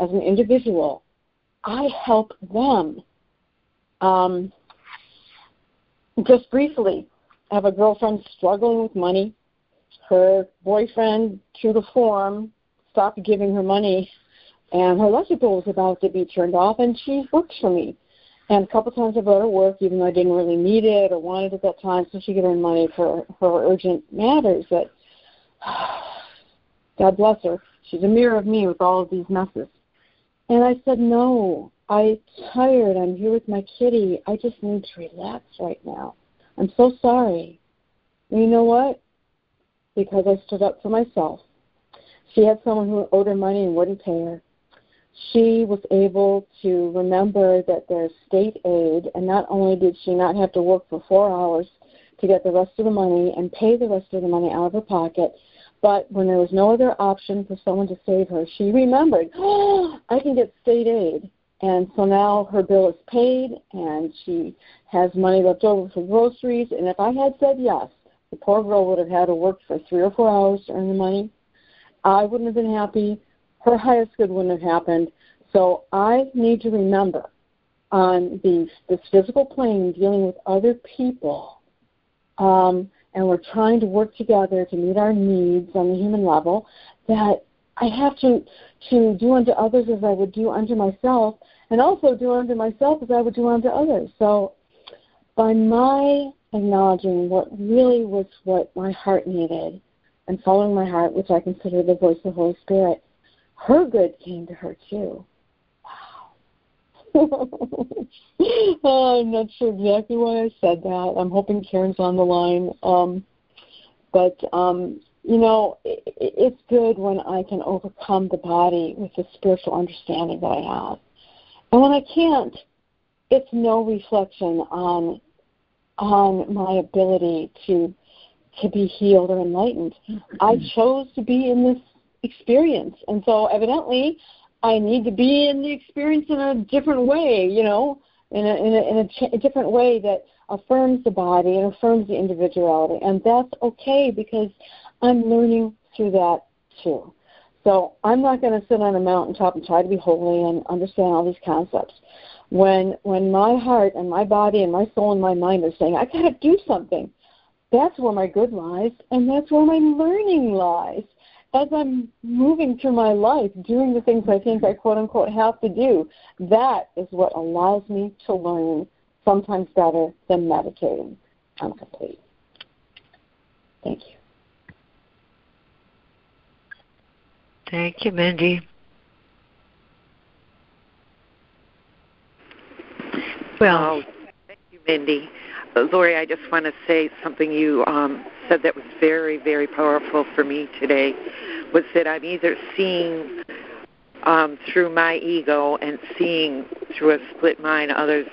as an individual, I help them. Um, just briefly, I have a girlfriend struggling with money. Her boyfriend, true to form, stopped giving her money, and her electrical was about to be turned off, and she works for me. And a couple times I brought her work, even though I didn't really need it or want it at that time, so she could earn money for her urgent matters. But God bless her. She's a mirror of me with all of these messes. And I said, No, I'm tired. I'm here with my kitty. I just need to relax right now. I'm so sorry. And you know what? Because I stood up for myself. She had someone who owed her money and wouldn't pay her she was able to remember that there's state aid, and not only did she not have to work for four hours to get the rest of the money and pay the rest of the money out of her pocket, but when there was no other option for someone to save her, she remembered, oh, I can get state aid. And so now her bill is paid, and she has money left over for groceries. And if I had said yes, the poor girl would have had to work for three or four hours to earn the money. I wouldn't have been happy her highest good wouldn't have happened. So I need to remember on this physical plane dealing with other people, um, and we're trying to work together to meet our needs on the human level, that I have to to do unto others as I would do unto myself, and also do unto myself as I would do unto others. So by my acknowledging what really was what my heart needed and following my heart, which I consider the voice of the Holy Spirit, her good came to her too. Wow. oh, I'm not sure exactly why I said that. I'm hoping Karen's on the line. Um, but um, you know, it, it's good when I can overcome the body with the spiritual understanding that I have. And when I can't, it's no reflection on on my ability to to be healed or enlightened. I chose to be in this experience. And so evidently I need to be in the experience in a different way, you know, in a, in a, in a, ch- a different way that affirms the body and affirms the individuality. And that's okay because I'm learning through that too. So I'm not going to sit on a mountaintop and try to be holy and understand all these concepts. When when my heart and my body and my soul and my mind are saying I got to do something, that's where my good lies, and that's where my learning lies. As I'm moving through my life, doing the things I think I quote unquote have to do, that is what allows me to learn sometimes better than meditating. I'm complete. Thank you. Thank you, Mindy. Well, oh, thank you, Mindy. Uh, Laurie, I just want to say something you um, said that was very, very powerful for me today. Was that I'm either seeing um, through my ego and seeing through a split mind others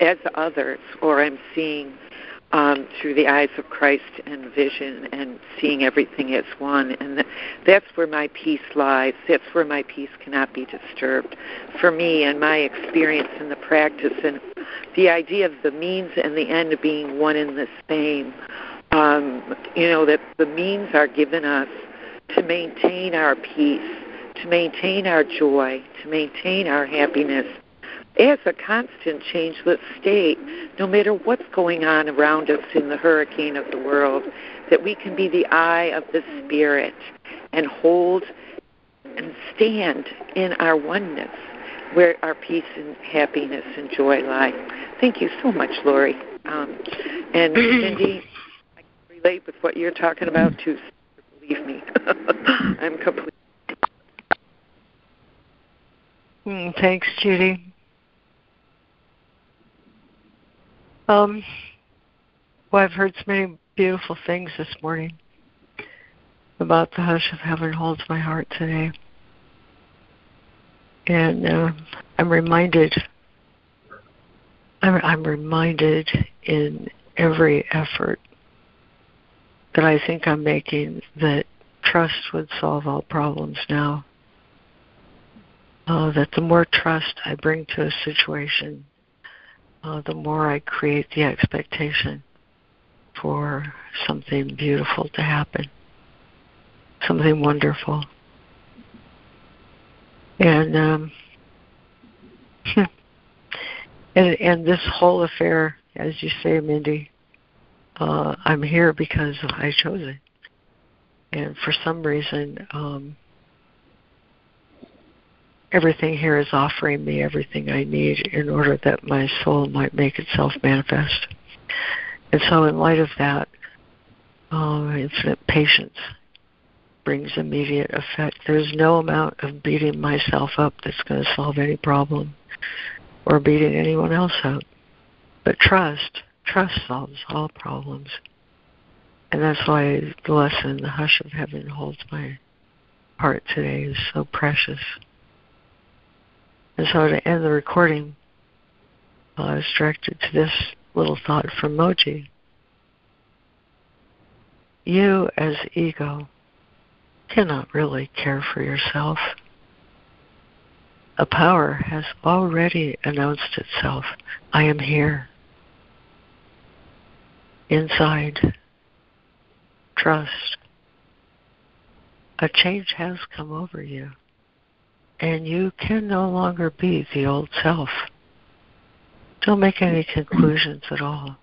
as others, or I'm seeing um, through the eyes of Christ and vision and seeing everything as one. And that's where my peace lies. That's where my peace cannot be disturbed. For me and my experience in the practice and the idea of the means and the end being one and the same. Um, you know, that the means are given us to maintain our peace, to maintain our joy, to maintain our happiness as a constant changeless state, no matter what's going on around us in the hurricane of the world, that we can be the eye of the Spirit and hold and stand in our oneness where our peace and happiness and joy lie. Thank you so much, Laurie. Um, and Cindy, relate with what you're talking about too. Believe me, I'm complete. Mm, thanks, Judy. Um, well, I've heard so many beautiful things this morning about the hush of heaven holds my heart today. And uh, I'm reminded, I'm reminded in every effort that I think I'm making that trust would solve all problems now. Uh, that the more trust I bring to a situation, uh, the more I create the expectation for something beautiful to happen, something wonderful. And um, and and this whole affair, as you say, Mindy, uh, I'm here because I chose it, and for some reason, um, everything here is offering me everything I need in order that my soul might make itself manifest. And so, in light of that, uh, infinite patience brings immediate effect. There's no amount of beating myself up that's going to solve any problem or beating anyone else up. But trust, trust solves all problems. And that's why the lesson, the hush of heaven, holds my heart today is so precious. And so to end the recording, I was directed to this little thought from Mooji. You, as ego, cannot really care for yourself. A power has already announced itself I am here. Inside, trust. A change has come over you and you can no longer be the old self. Don't make any conclusions at all.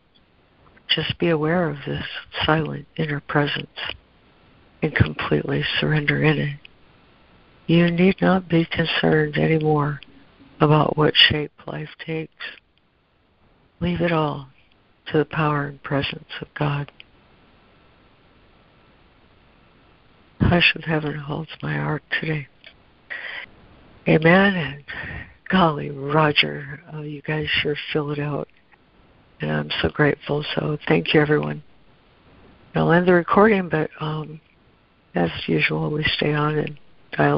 Just be aware of this silent inner presence and completely surrender in it. You need not be concerned anymore about what shape life takes. Leave it all to the power and presence of God. Hush of heaven holds my heart today. Amen. And golly, Roger, uh, you guys sure fill it out. And I'm so grateful. So thank you, everyone. I'll end the recording, but um, as usual, we stay on and